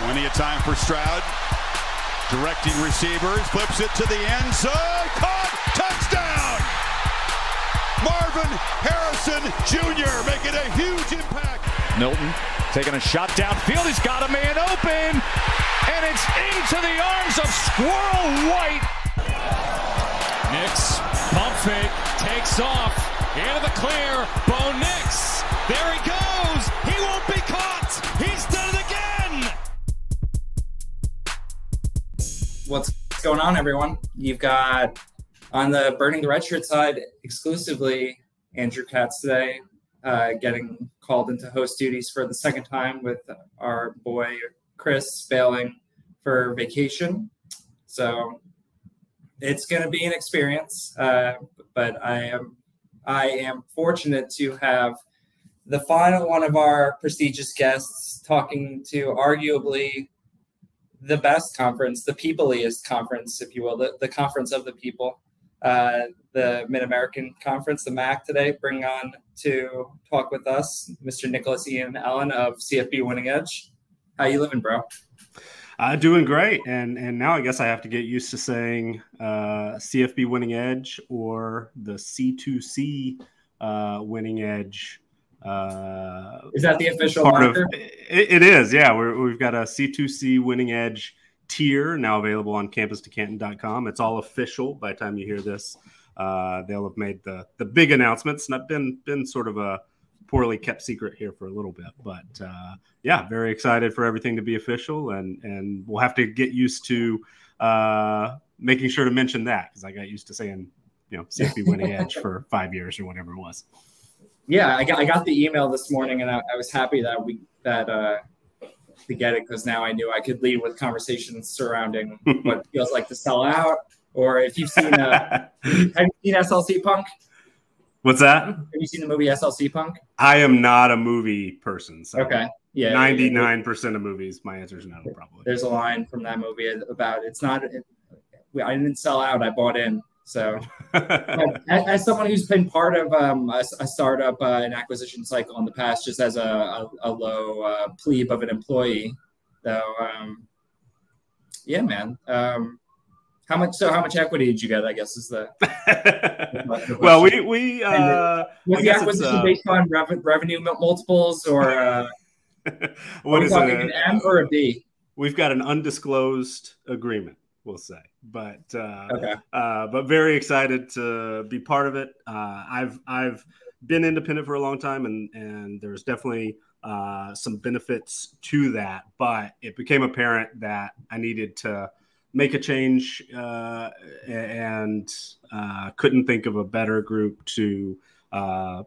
Plenty of time for Stroud. Directing receivers, flips it to the end zone. Caught! Touchdown! Marvin Harrison Jr. making a huge impact. Milton taking a shot downfield. He's got a man open. And it's into the arms of Squirrel White. Nix, pump fake, takes off. Into the clear. Bo Nix. There he goes. He won't be caught. He's done it again. What's going on, everyone? You've got on the Burning the Red Shirt side exclusively Andrew Katz today, uh, getting called into host duties for the second time with our boy Chris bailing for vacation. So it's going to be an experience, uh, but I am I am fortunate to have the final one of our prestigious guests talking to arguably the best conference, the peopleiest conference, if you will, the, the conference of the people, uh, the Mid American Conference, the MAC today, bring on to talk with us, Mr. Nicholas Ian Allen of CFB Winning Edge. How you living, bro? Uh, doing great, and and now I guess I have to get used to saying uh, CFB Winning Edge or the C2C uh, Winning Edge. Uh, is that the official part marker? of it, it is? Yeah, we have got a C2C Winning Edge tier now available on campus2canton.com. It's all official by the time you hear this. Uh, they'll have made the the big announcements. Not been been sort of a poorly kept secret here for a little bit. But uh, yeah, very excited for everything to be official, and and we'll have to get used to uh, making sure to mention that because I got used to saying you know CFB winning edge for five years or whatever it was. Yeah, I got I got the email this morning, and I, I was happy that we that uh, to get it because now I knew I could lead with conversations surrounding what feels like to sell out. Or if you've seen, uh, have you seen SLC Punk? What's that? Have you seen the movie SLC Punk? I am not a movie person. So okay. Yeah. Ninety nine percent of movies, my answer is no. Probably. There's a line from that movie about it's not. It, I didn't sell out. I bought in. So, as, someone who's been part of um, a, a, startup, uh, an acquisition cycle in the past, just as a, a, a low uh, plebe of an employee, though, um, yeah, man. Um, how much? So how much equity did you get? I guess is the. the well, we we uh, was the acquisition uh, based on rev- revenue multiples or uh, what is it? An M or a B? We've got an undisclosed agreement. We'll say, but uh, okay. uh, but very excited to be part of it. Uh, I've I've been independent for a long time, and and there's definitely uh, some benefits to that. But it became apparent that I needed to make a change uh, and uh, couldn't think of a better group to uh,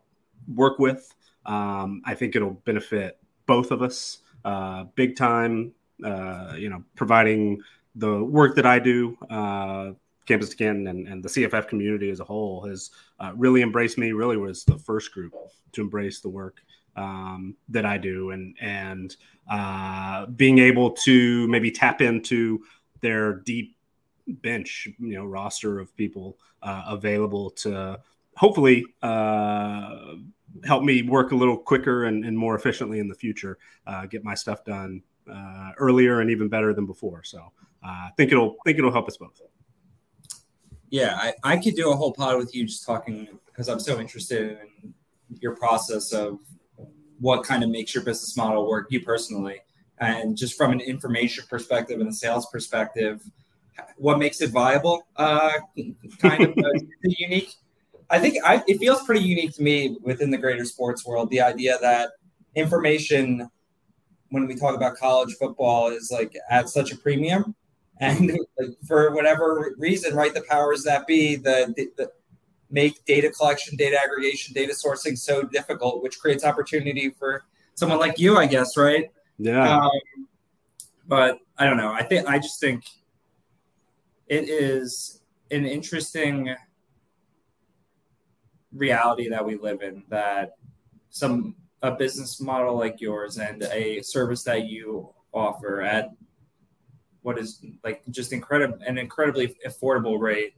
work with. Um, I think it'll benefit both of us uh, big time. Uh, you know, providing the work that I do, uh, Campus 2 Canton and, and, the CFF community as a whole has really embraced me. Really was the first group to embrace the work um, that I do, and and being able to maybe tap into their deep bench, you know, roster of people uh, available to hopefully uh, help me work a little quicker and, and more efficiently in the future, uh, get my stuff done uh, earlier and even better than before. So uh, I think it'll think it'll help us both. Yeah, I, I could do a whole pod with you just talking because I'm so interested in your process of what kind of makes your business model work, you personally and just from an information perspective and a sales perspective, what makes it viable? Uh, kind of uh, unique. I think I, it feels pretty unique to me within the greater sports world. The idea that information, when we talk about college football, is like at such a premium, and for whatever reason, right, the powers that be, the, the, the make data collection, data aggregation, data sourcing so difficult, which creates opportunity for someone like you, I guess, right? Yeah. Um, but I don't know. I think I just think it is an interesting reality that we live in that some a business model like yours and a service that you offer at what is like just incredible an incredibly affordable rate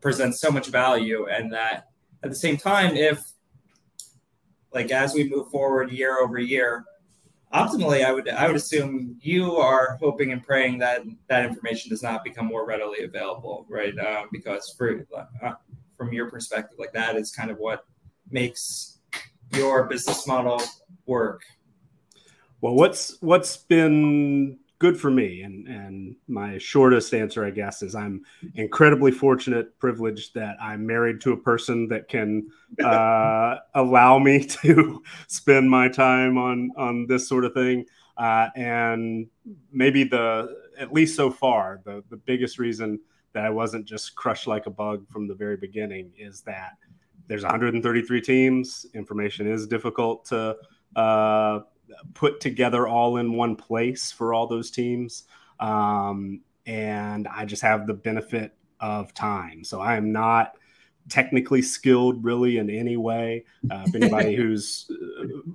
presents so much value and that at the same time if like as we move forward year over year optimally, I would I would assume you are hoping and praying that that information does not become more readily available, right? Um, because for uh, from your perspective, like that is kind of what makes your business model work. Well, what's what's been good for me. And and my shortest answer i guess is i'm incredibly fortunate privileged that i'm married to a person that can uh, allow me to spend my time on on this sort of thing. Uh, and maybe the at least so far the the biggest reason that i wasn't just crushed like a bug from the very beginning is that there's 133 teams. Information is difficult to uh, put together all in one place for all those teams. Um, and I just have the benefit of time. So I am not technically skilled really in any way. Uh, if anybody who's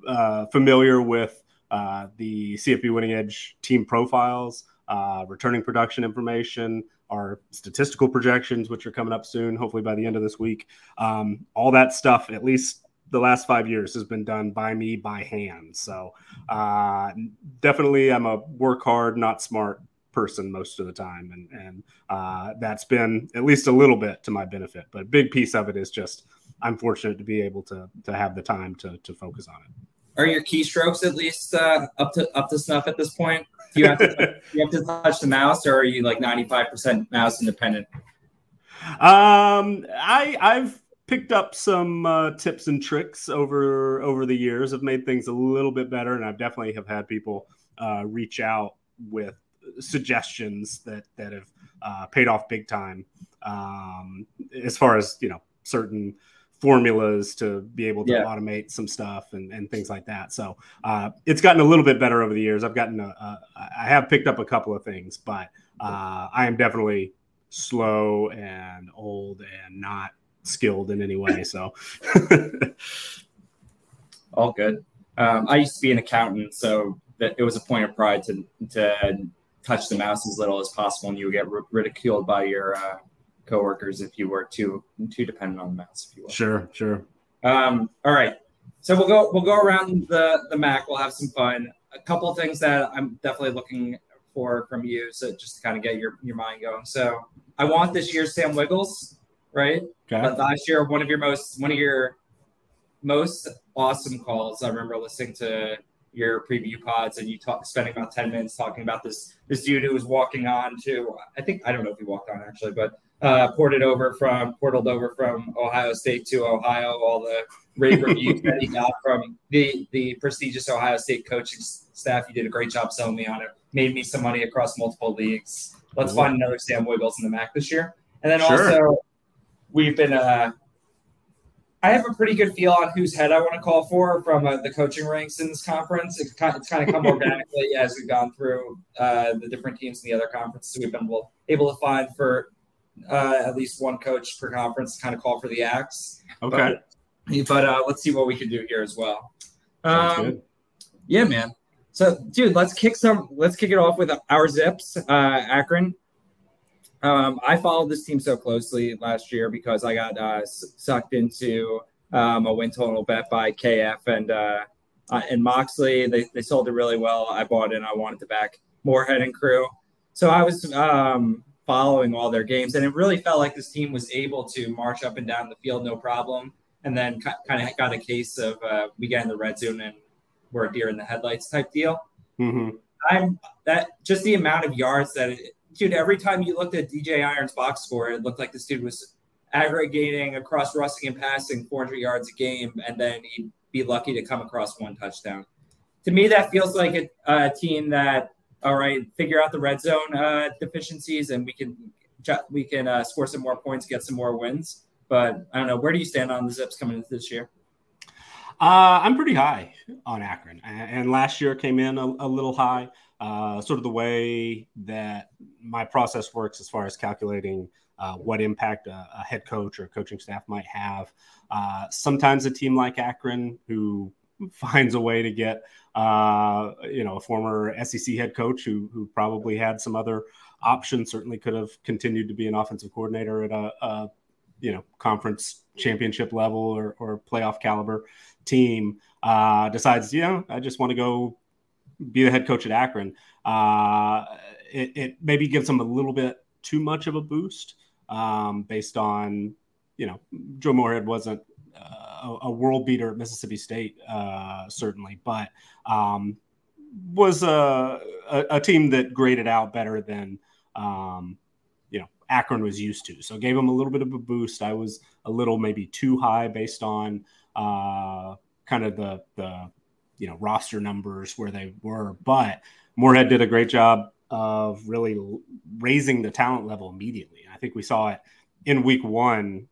uh, familiar with uh, the CFB Winning Edge team profiles, uh, returning production information, our statistical projections, which are coming up soon, hopefully by the end of this week, um, all that stuff, at least the last five years has been done by me by hand. So uh, definitely, I'm a work hard, not smart person most of the time, and and uh, that's been at least a little bit to my benefit. But a big piece of it is just I'm fortunate to be able to to have the time to to focus on it. Are your keystrokes at least uh, up to up to snuff at this point? Do you have to you have to touch the mouse, or are you like 95 percent mouse independent? Um, I I've picked up some uh, tips and tricks over over the years. Have made things a little bit better, and I've definitely have had people uh, reach out with suggestions that that have uh, paid off big time. Um, as far as you know, certain formulas to be able to yeah. automate some stuff and, and things like that. So uh, it's gotten a little bit better over the years. I've gotten a, a I have picked up a couple of things, but uh, I am definitely slow and old and not skilled in any way. So, all good. Um, I used to be an accountant, so that it was a point of pride to to touch the mouse as little as possible, and you would get r- ridiculed by your uh, coworkers if you were too too dependent on the mouse. If you will. Sure, sure. Um, all right, so we'll go we'll go around the the MAC. We'll have some fun. A couple of things that I'm definitely looking for from you, so just to kind of get your your mind going. So I want this year's Sam Wiggins right? Okay. But last year, one of your most one of your most awesome calls. I remember listening to your preview pods and you talk spending about 10 minutes talking about this this dude who was walking on to I think I don't know if he walked on actually, but uh, ported over from portaled over from Ohio State to Ohio. All the rave reviews that he got from the the prestigious Ohio State coaching staff. You did a great job selling me on it. Made me some money across multiple leagues. Let's find another Sam Wiggins in the MAC this year. And then sure. also we've been uh, I have a pretty good feel on whose head I want to call for from uh, the coaching ranks in this conference. It's kind, of, it's kind of come organically as we've gone through uh, the different teams in the other conferences. We've been able, able to find for uh, at least one coach per conference to kind of call for the axe. Okay. But, but uh, let's see what we can do here as well. Um, yeah, man. So, dude, let's kick some. Let's kick it off with our Zips, uh, Akron. Um, I followed this team so closely last year because I got uh, sucked into um, a win total bet by KF and uh, uh, and Moxley. They, they sold it really well. I bought in. I wanted to back Moorhead and crew. So I was um, following all their games, and it really felt like this team was able to march up and down the field no problem. And then kind of got a case of uh, we get in the red zone and we're a deer in the headlights type deal. Mm-hmm. I'm that just the amount of yards that it, dude, every time you looked at DJ Iron's box score, it looked like this dude was aggregating across rushing and passing 400 yards a game, and then he'd be lucky to come across one touchdown. To me, that feels like a, a team that, all right, figure out the red zone uh, deficiencies, and we can we can uh, score some more points, get some more wins. But I don't know. Where do you stand on the Zips coming into this year? Uh, I'm pretty high on Akron, and last year came in a, a little high uh, sort of the way that my process works as far as calculating uh, what impact a, a, head coach or coaching staff might have. Uh, sometimes a team like Akron, who finds a way to get uh, you know a former SEC head coach who who probably had some other options, certainly could have continued to be an offensive coordinator at a, a you know conference championship level or, or playoff caliber team. Uh, decides, you know, I just want to go be the head coach at Akron, uh, it, it, maybe gives him a little bit too much of a boost um, based on, you know, Joe Moorhead wasn't uh, a, world beater at Mississippi State, uh, certainly, but um, was a, a, a, team that graded out better than, um, you know, Akron was used to. So gave him a little bit of a boost. I was a little maybe too high based on uh, kind of the the you know roster numbers where they were, but Moorhead did a great job of really raising the talent level immediately. I think we saw it in week one.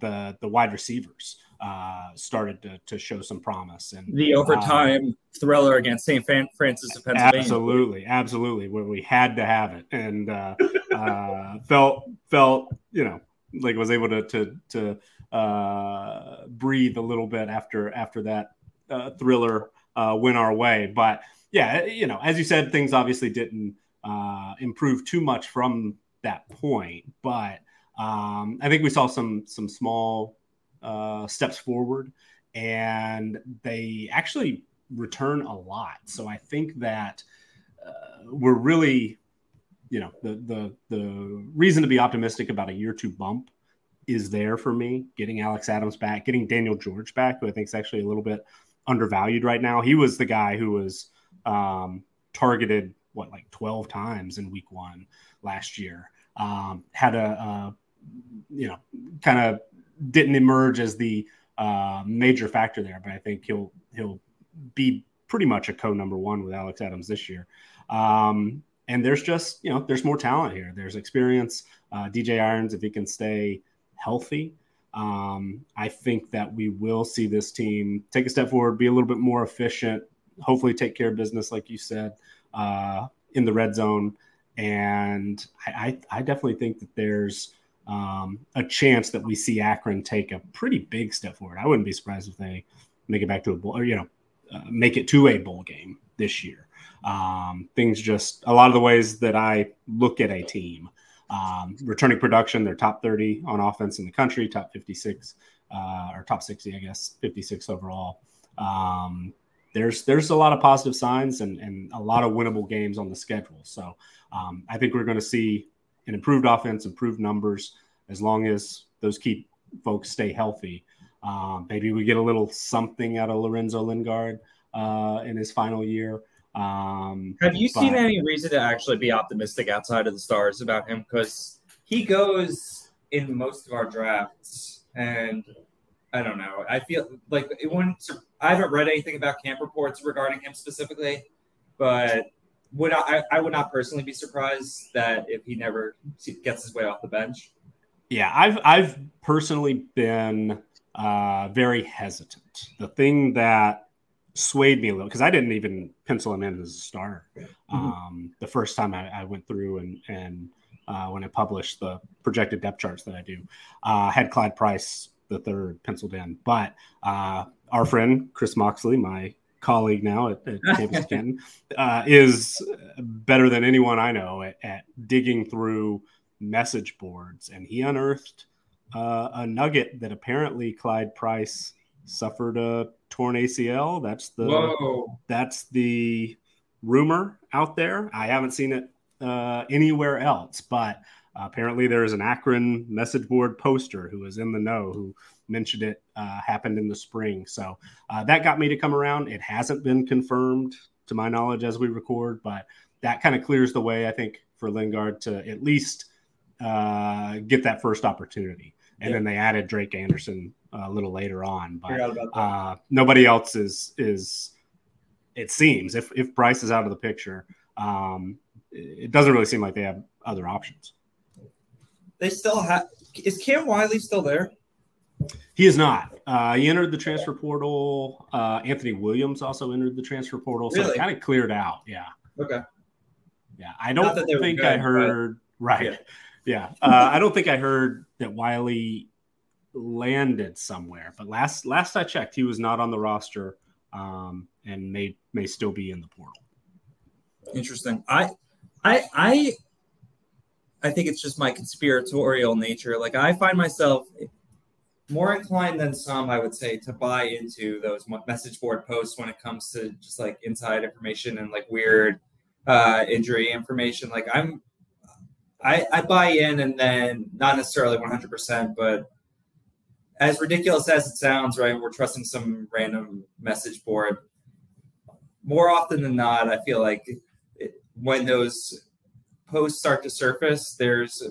The the wide receivers uh, started to, to show some promise and the overtime um, thriller against St. Francis of Pennsylvania. Absolutely, absolutely, where we had to have it and uh, uh, felt felt you know like was able to to to uh, breathe a little bit after after that uh, thriller uh, went our way. But yeah, you know, as you said, things obviously didn't uh, improve too much from that point. But um, I think we saw some some small uh, steps forward, and they actually return a lot. So I think that uh, we're really, you know, the the the reason to be optimistic about a year two bump is there for me. Getting Alex Adams back, getting Daniel George back, who I think is actually a little bit undervalued right now. He was the guy who was um, targeted what like 12 times in week one last year. Um, had a, a you know kind of didn't emerge as the uh, major factor there, but I think he'll he'll be pretty much a co number one with Alex Adams this year. Um, and there's just you know there's more talent here. There's experience. Uh, DJ Irons, if he can stay healthy, um, I think that we will see this team take a step forward, be a little bit more efficient, hopefully take care of business, like you said, uh, in the red zone. And I, I, I definitely think that there's um, a chance that we see Akron take a pretty big step forward. I wouldn't be surprised if they make it back to a bowl, or you know, uh, make it to a bowl game this year. Um, things just a lot of the ways that I look at a team. Um, returning production, they're top 30 on offense in the country, top 56 uh, or top 60, I guess, 56 overall. Um, there's there's a lot of positive signs and, and a lot of winnable games on the schedule. So um, I think we're going to see an improved offense, improved numbers, as long as those key folks stay healthy. Um, maybe we get a little something out of Lorenzo Lingard uh, in his final year. Um, Have you but, seen any reason to actually be optimistic outside of the stars about him? Because he goes in most of our drafts, and I don't know. I feel like it wouldn't. I haven't read anything about camp reports regarding him specifically, but would I, I would not personally be surprised that if he never gets his way off the bench. Yeah, I've I've personally been uh, very hesitant. The thing that swayed me a little because I didn't even pencil him in as a starter. Mm-hmm. um, the first time I, I, went through and and uh, when I published the projected depth charts that I do, uh, had Clyde Price the third penciled in, but uh, our friend Chris Moxley, my colleague now at, at Campus Canton, uh, is better than anyone I know at, at, digging through message boards, and he unearthed uh, a nugget that apparently Clyde Price suffered a torn ACL. That's the Whoa. that's the rumor out there. I haven't seen it uh, anywhere else, but apparently there is an Akron message board poster who is in the know who mentioned it uh, happened in the spring. So uh, that got me to come around. It hasn't been confirmed to my knowledge as we record, but that kind of clears the way, I think, for Lingard to at least uh, get that first opportunity. And yeah. then they added Drake Anderson a little later on, but uh, nobody else is is. It seems if if Price is out of the picture, um, it doesn't really seem like they have other options. They still have. Is Cam Wiley still there? He is not. Uh, he entered the transfer portal. Uh, Anthony Williams also entered the transfer portal, so really? it kind of cleared out. Yeah. Okay. Yeah, I don't think good, I heard. Right. Yeah. yeah. Uh, I don't think I heard that Wiley landed somewhere, but last last I checked, he was not on the roster, um, and may may still be in the portal. Interesting. I I I I think it's just my conspiratorial nature. Like I find myself more inclined than some, I would say, to buy into those message board posts when it comes to just like inside information and like weird uh, injury information. Like I'm, I, I buy in and then not necessarily 100%, but as ridiculous as it sounds, right? We're trusting some random message board. More often than not, I feel like it, when those posts start to surface, there's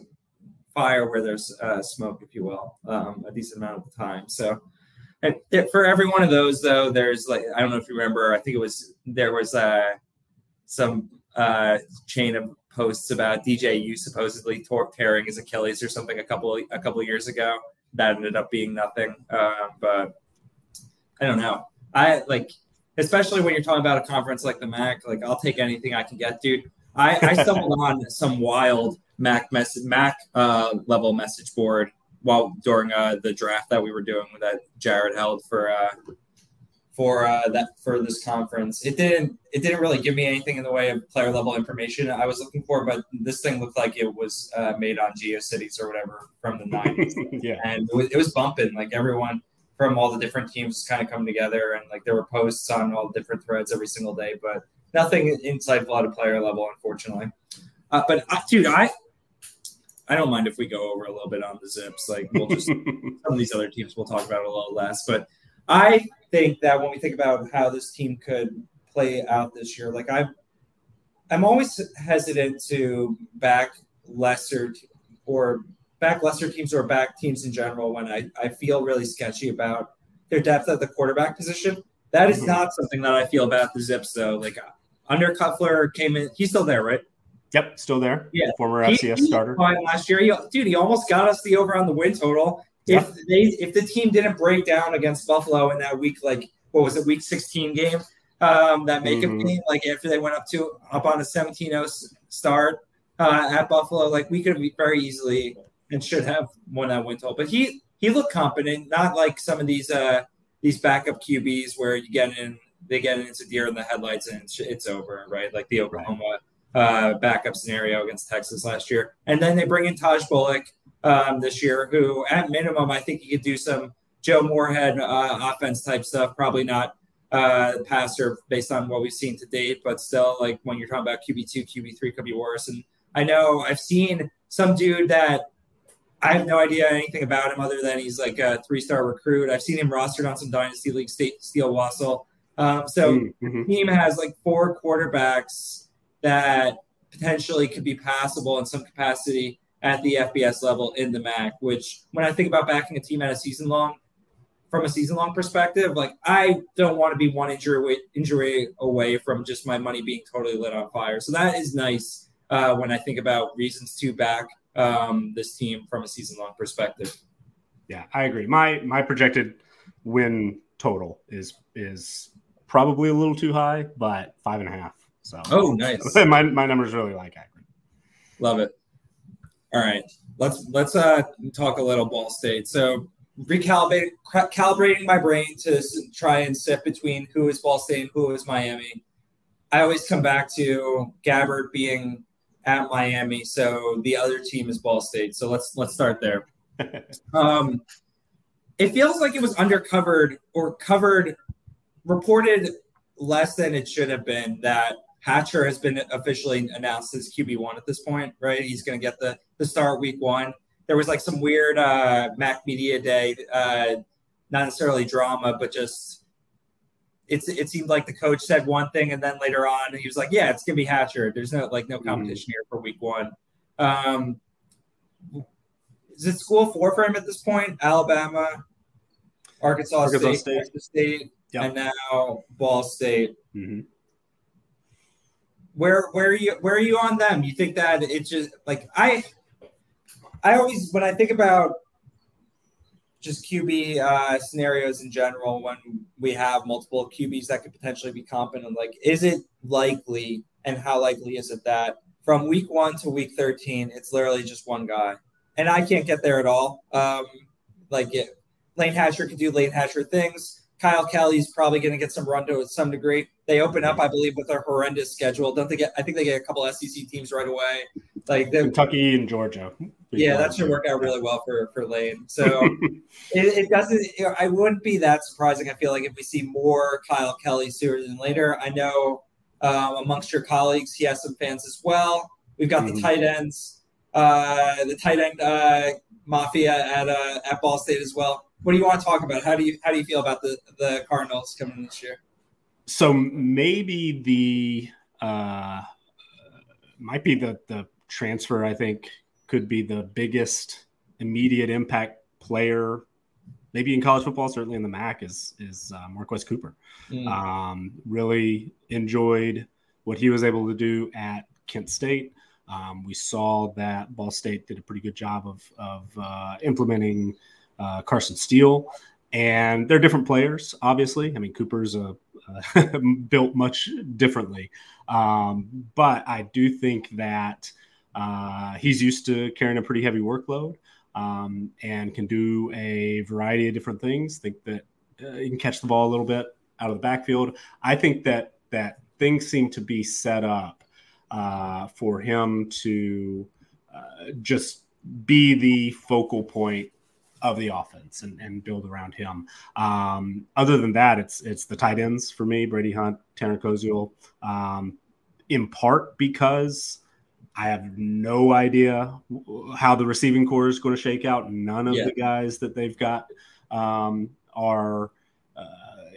fire where there's uh, smoke, if you will, um, a decent amount of the time. So, for every one of those, though, there's like I don't know if you remember. I think it was there was uh, some uh, chain of posts about DJU supposedly tearing his Achilles or something a couple a couple years ago. That ended up being nothing. Uh, but I don't know. I like, especially when you're talking about a conference like the MAC. Like, I'll take anything I can get, dude. I, I stumbled on some wild MAC message MAC uh, level message board while during uh, the draft that we were doing that Jared held for uh, for uh, that for this conference. It didn't it didn't really give me anything in the way of player level information I was looking for, but this thing looked like it was uh, made on GeoCities or whatever from the nineties. yeah, and it was, it was bumping. Like everyone from all the different teams was kind of coming together, and like there were posts on all the different threads every single day, but nothing inside a lot of player level, unfortunately. Uh, but uh, dude, I I don't mind if we go over a little bit on the zips. Like we'll just some of these other teams we'll talk about a little less. But I think that when we think about how this team could play out this year, like I'm I'm always hesitant to back lesser t- or back lesser teams or back teams in general when I, I feel really sketchy about their depth at the quarterback position. That is mm-hmm. not something that I feel about the Zips though. Like under Cutfler came in, he's still there, right? Yep, still there. Yeah, former FCS he, starter. Fine last year, he, dude. He almost got us the over on the win total. If they if the team didn't break down against Buffalo in that week, like what was it, week 16 game, um, that makeup mm-hmm. game, like after they went up to up on a 17-0 start uh, at Buffalo, like we could have very easily and should have won that win total. But he he looked competent, not like some of these uh these backup QBs where you get in they get into deer in the headlights and it's, it's over, right? Like the Oklahoma. Right uh, backup scenario against Texas last year. And then they bring in Taj Bullock um, this year, who at minimum, I think he could do some Joe Moorhead uh, offense type stuff. Probably not uh, passer based on what we've seen to date, but still, like when you're talking about QB2, QB3 could be worse. And I know I've seen some dude that I have no idea anything about him other than he's like a three star recruit. I've seen him rostered on some Dynasty League State Steele Wassel. Um, so mm-hmm. team has like four quarterbacks that potentially could be passable in some capacity at the FBS level in the MAC. Which, when I think about backing a team at a season long, from a season long perspective, like I don't want to be one injury away, injury away from just my money being totally lit on fire. So that is nice uh, when I think about reasons to back um, this team from a season long perspective. Yeah, I agree. My my projected win total is is probably a little too high, but five and a half. So oh, nice. my my numbers really like accurate. Love it. All right, let's let's uh talk a little Ball State. So recalibrating calibrating my brain to try and sift between who is Ball State and who is Miami. I always come back to Gabbert being at Miami, so the other team is Ball State. So let's let's start there. um, it feels like it was undercovered or covered, reported less than it should have been that Hatcher has been officially announced as QB one at this point, right? He's going to get the the start week one. There was like some weird uh, MAC Media Day, uh, not necessarily drama, but just it's it seemed like the coach said one thing and then later on he was like, "Yeah, it's gonna be Hatcher." There's no like no mm-hmm. competition mm. here for week one. Um, is it school four for him at this point? Alabama, Arkansas, Arkansas State, State, State yep. and now Ball State. Mm-hmm where where are you where are you on them? You think that it's just like I I always when I think about just QB uh, scenarios in general when we have multiple QBs that could potentially be competent, like is it likely and how likely is it that from week one to week 13, it's literally just one guy? And I can't get there at all. Um, like it, Layne Hatcher can do Layne Hatcher things. Kiael Kelly's probably going to get some run to some degree. They open up, I believe, with a horrendous schedule. Don't they get? I think they get a couple SEC teams right away. like the, Kentucky and Georgia. Yeah, that should work out really well for for Layne. So it, it, doesn't. Know, I wouldn't be that surprising. I feel like if we see more Kiael Kelly sooner than later. I know um, amongst your colleagues, he has some fans as well. We've got mm-hmm. the tight ends, uh, the tight end uh, mafia at uh, at Ball State as well. What do you want to talk about? How do you how do you feel about the the Cardinals coming this year? So maybe the uh, might be the the transfer. I think could be the biggest immediate impact player, maybe in college football, certainly in the MAC, is is uh, Marquez Cooper. Mm. Um, really enjoyed what he was able to do at Kent State. Um, we saw that Ball State did a pretty good job of of uh, implementing uh, Carson Steele, and they're different players. Obviously, I mean Cooper's a, built much differently, um, but I do think that uh, he's used to carrying a pretty heavy workload um, and can do a variety of different things. Think that uh, he can catch the ball a little bit out of the backfield. I think that that things seem to be set up uh, for him to uh, just be the focal point of the offense and, and build around him. Um, other than that, it's it's the tight ends for me: Brady Hunt, Tanner Koziol. Um, in part because I have no idea how the receiving core is going to shake out. None of yeah. the guys that they've got um, are, uh,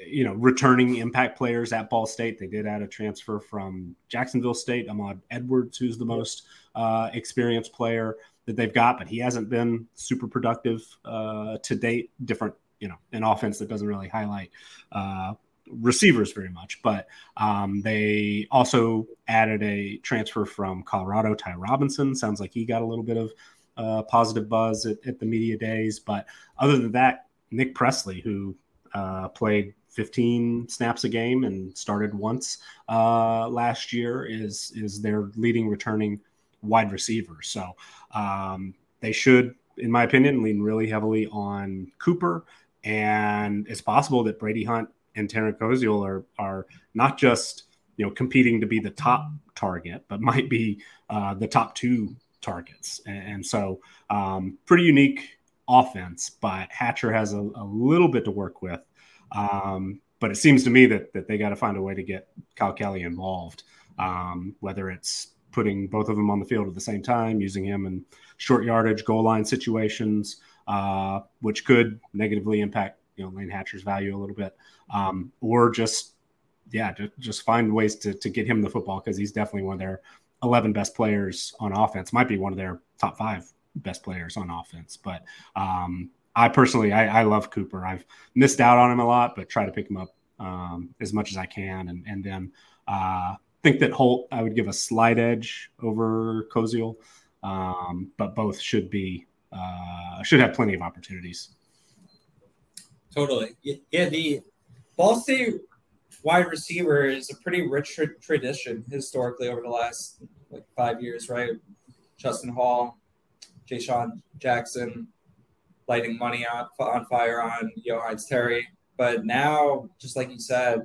you know, returning impact players at Ball State. They did add a transfer from Jacksonville State, Ahmad Edwards, who's the most uh, experienced player that they've got, but he hasn't been super productive uh, to date. Different, you know, an offense that doesn't really highlight uh, receivers very much, but um, they also added a transfer from Colorado, Ty Robinson. Sounds like he got a little bit of uh, positive buzz at, at, the media days. But other than that, Nick Presley, who uh, played 15 snaps a game and started once uh, last year, is is their leading returning wide receiver. So um, they should, in my opinion, lean really heavily on Cooper. And it's possible that Brady Hunt and Tanner Koziol are are not just you know competing to be the top target, but might be uh, the top two targets. And, and so, um, pretty unique offense. But Hatcher has a, a little bit to work with. Um, but it seems to me that that they got to find a way to get Kiael Kelly involved, um, whether it's putting both of them on the field at the same time, using him in short yardage, goal line situations, uh, which could negatively impact you know Layne Hatcher's value a little bit, um, or just yeah, just, just find ways to to get him the football because he's definitely one of their 11 best players on offense. Might be one of their top five best players on offense. But um, I personally, I, I, love Cooper. I've missed out on him a lot, but try to pick him up um, as much as I can. And, and then uh, think that Holt, I would give a slight edge over Koziol, um, but both should be uh, should have plenty of opportunities. Totally. Yeah, the Ball State wide receiver is a pretty rich tra- tradition historically over the last like five years, right? Justin Hall, Jayshon Jackson, lighting money on, on fire on Yohannes Terry. But now, just like you said,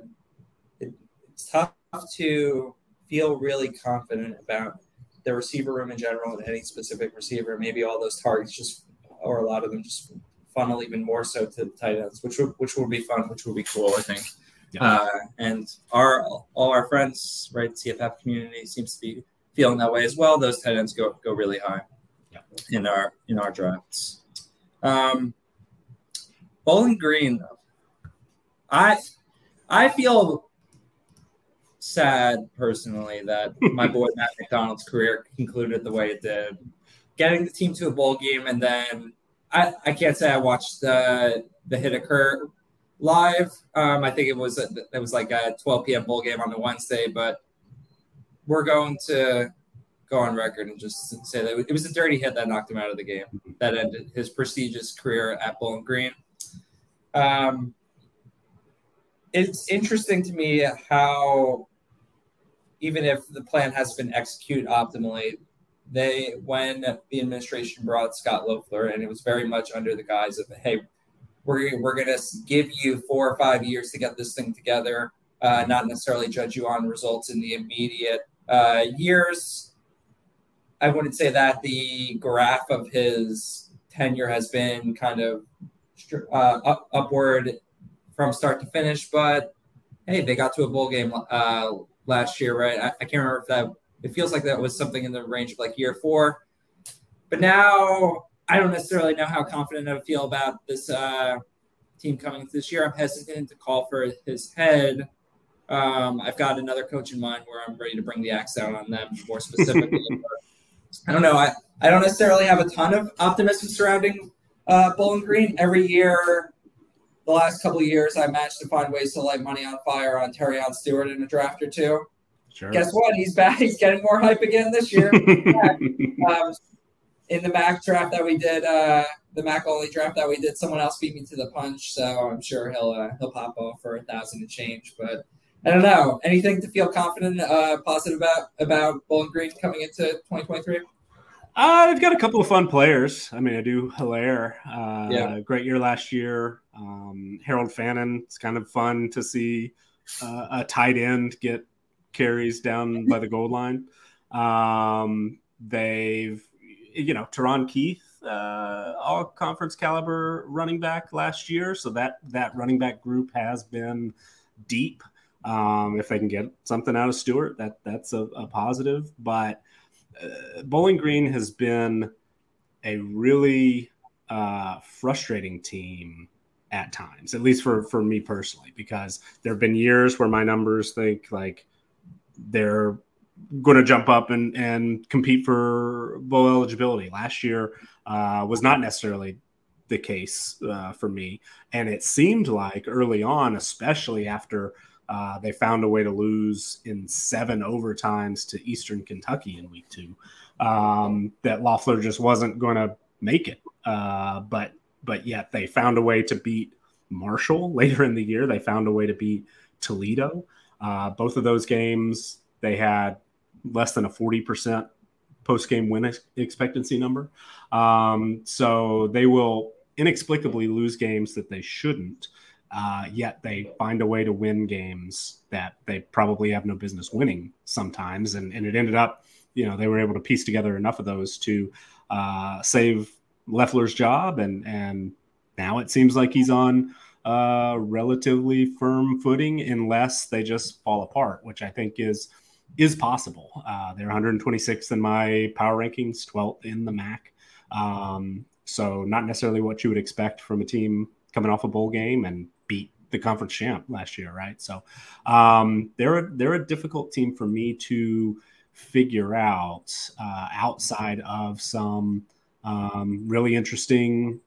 it, it's tough to feel really confident about the receiver room in general and any specific receiver. Maybe all those targets just, or a lot of them just funnel even more so to the tight ends, which would which would be fun, which will be cool, I think. Yeah. Uh, and our all our friends, right, CFF community seems to be feeling that way as well. Those tight ends go go really high yeah. in our in our drafts. Um, Bowling Green, I I feel sad personally that my boy Matt McDonald's career concluded the way it did. Getting the team to a bowl game and then I, I can't say I watched the the hit occur live. Um, I think it was a, it was like a 12 p.m. bowl game on the Wednesday, but we're going to go on record and just say that it was a dirty hit that knocked him out of the game. That ended his prestigious career at Bowling Green. Um, it's interesting to me how, even if the plan has been executed optimally, they when the administration brought Scott Loeffler, and it was very much under the guise of, hey, we're we're gonna give you four or five years to get this thing together, uh, not necessarily judge you on results in the immediate uh, years. I wouldn't say that the graph of his tenure has been kind of uh, up, upward from start to finish, but hey, they got to a bowl game uh, last year, right? I, I, can't remember if that. It feels like that was something in the range of like year four, but now I don't necessarily know how confident I feel about this uh, team coming this year. I'm hesitant to call for his head. Um, I've got another coach in mind where I'm ready to bring the axe out on them more specifically. I don't know. I, I don't necessarily have a ton of optimism surrounding uh, Bowling Green. Every year, the last couple of years, I managed to find ways to light money on fire on Terion Stewart in a draft or two. Sure. Guess what? He's back. He's getting more hype again this year. um, in the MAC draft that we did, uh, the MAC only draft that we did, someone else beat me to the punch, so I'm sure he'll uh, he'll pop off for a thousand to change. But I don't know anything to feel confident, uh, positive about about Bowling Green coming into 2023. Uh, they've got a couple of fun players. I mean, Odieu Hiliare. Uh, yeah. Great year last year. Um, Harold Fannin. It's kind of fun to see uh, a tight end get carries down by the goal line. Um, they've, you know, Teron Keith, uh, all conference caliber running back last year. So that that running back group has been deep. Um, if they can get something out of Stewart, that that's a, a positive. But uh, Bowling Green has been a really uh, frustrating team at times, at least for for me personally, because there have been years where my numbers think like they're going to jump up and and compete for bowl eligibility. Last year uh, was not necessarily the case uh, for me, and it seemed like early on, especially after uh, they found a way to lose in seven overtimes to Eastern Kentucky in week two. Um, that Loeffler just wasn't going to make it, uh, but but yet they found a way to beat Marshall later in the year. They found a way to beat Toledo. Uh, both of those games, they had less than a forty percent post game win ex- expectancy number. Um, so they will inexplicably lose games that they shouldn't. Uh, yet they find a way to win games that they probably have no business winning sometimes. And, and it ended up, you know, they were able to piece together enough of those to uh, save Loeffler's job. And, and now it seems like he's on uh, relatively firm footing unless they just fall apart, which I think is is possible. Uh, they're 126th in my power rankings, 12th in the MAC. Um, so not necessarily what you would expect from a team coming off a bowl game and the conference champ last year, right? So um, they're a, they're a difficult team for me to figure out uh, outside of some um, really interesting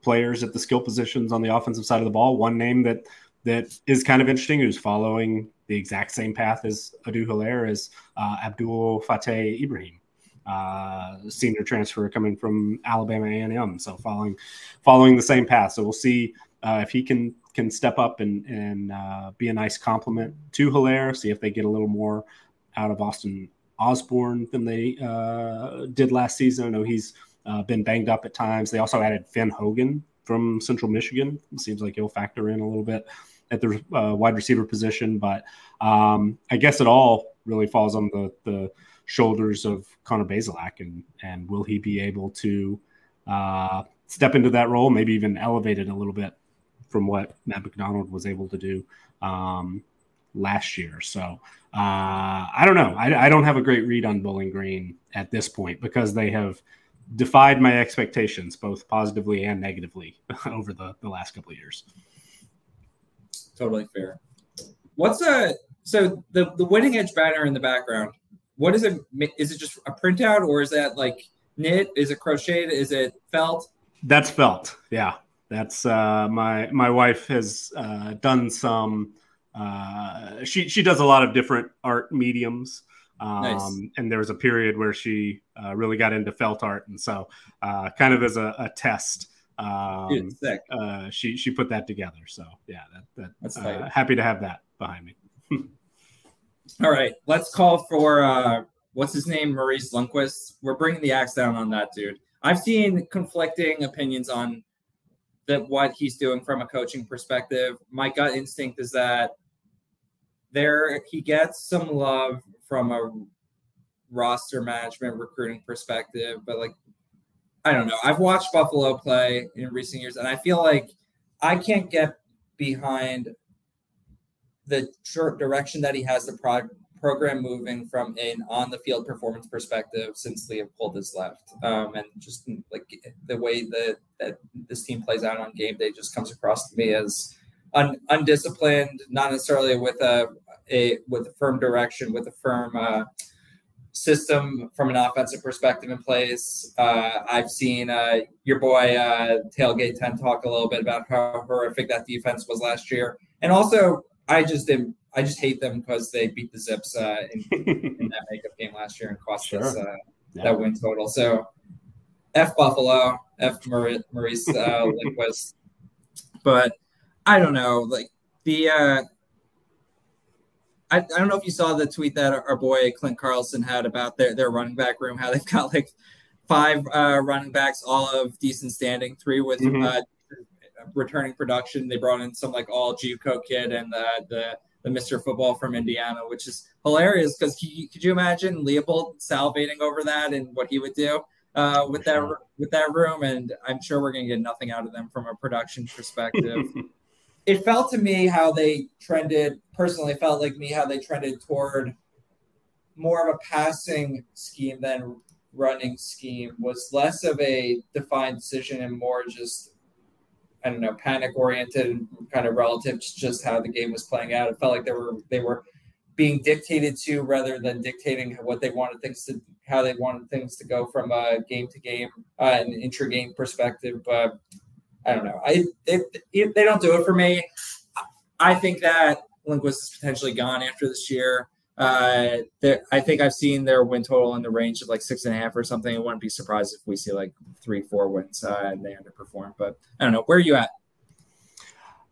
players at the skill positions on the offensive side of the ball. One name that that is kind of interesting, who's following the exact same path as Odieu Hiliare, is uh, Abdul Fateh Ibrahim. Uh, senior transfer coming from Alabama A&M, so following following the same path. So we'll see uh, if he can can step up and and uh, be a nice compliment to Hiliare, see if they get a little more out of Austin Osborne than they uh, did last season. I know he's uh, been banged up at times. They also added Finn Hogan from Central Michigan. It seems like he'll factor in a little bit at the uh, wide receiver position, but um, I guess it all really falls on the the shoulders of Connor Bazelak, and and will he be able to uh, step into that role, maybe even elevate it a little bit from what Matt McDonald was able to do um, last year. So uh, I don't know. I, I, don't have a great read on Bowling Green at this point because they have defied my expectations, both positively and negatively, over the, the last couple of years. Totally fair. What's a so the the winning edge banner in the background? What is it? Is it just a printout, or is that like knit? Is it crocheted? Is it felt? That's felt. Yeah. That's uh, my my wife has uh, done some. Uh, she she does a lot of different art mediums. Um, nice. And there was a period where she uh, really got into felt art, and so uh, kind of as a, a test, um, uh, she she put that together. So yeah, that, that That's uh, happy to have that behind me. All right, let's call for uh, what's his name, Maurice Linguist. We're bringing the axe down on that dude. I've seen conflicting opinions on that what he's doing from a coaching perspective. My gut instinct is that there he gets some love from a roster management, recruiting perspective, but like I don't know. I've watched Buffalo play in recent years, and I feel like I can't get behind the direction that he has the pro- program moving from an on the field performance perspective since Leipold has left. Um, and just like the way that, that this team plays out on game day just comes across to me as un, undisciplined, not necessarily with a, a with a firm direction, with a firm uh, system from an offensive perspective in place. Uh, I've seen uh, your boy uh, Tailgate 10 talk a little bit about how horrific that defense was last year. And also, I just didn't. I just hate them because they beat the Zips uh, in, in, that makeup game last year and cost sure. us uh, yeah. that win total. So, F Buffalo, F Maurice uh, Linguist. But I don't know, like the uh, I, I don't know if you saw the tweet that our boy Clint Carlson had about their, their running back room, how they've got like five uh, running backs, all of decent standing, three with mm-hmm. uh, returning production. They brought in some like all JUCO kid and the, the, the Mr. Football from Indiana, which is hilarious because could you imagine Leipold salivating over that and what he would do uh, with that with that room? And I'm sure we're gonna get nothing out of them from a production perspective. it felt to me how they trended personally felt like me how they trended toward more of a passing scheme than running scheme was less of a defined decision and more just I don't know panic oriented kind of relative to just how the game was playing out. It felt like they were they were being dictated to rather than dictating what they wanted things to how they wanted things to go from a game to game uh, an intra game perspective. But I don't know. I they, they don't do it for me. I think that Linguist is potentially gone after this year. Uh, I think I've seen their win total in the range of like six and a half or something. I wouldn't be surprised if we see like three, four wins uh, and they underperform. But I don't know. Where are you at?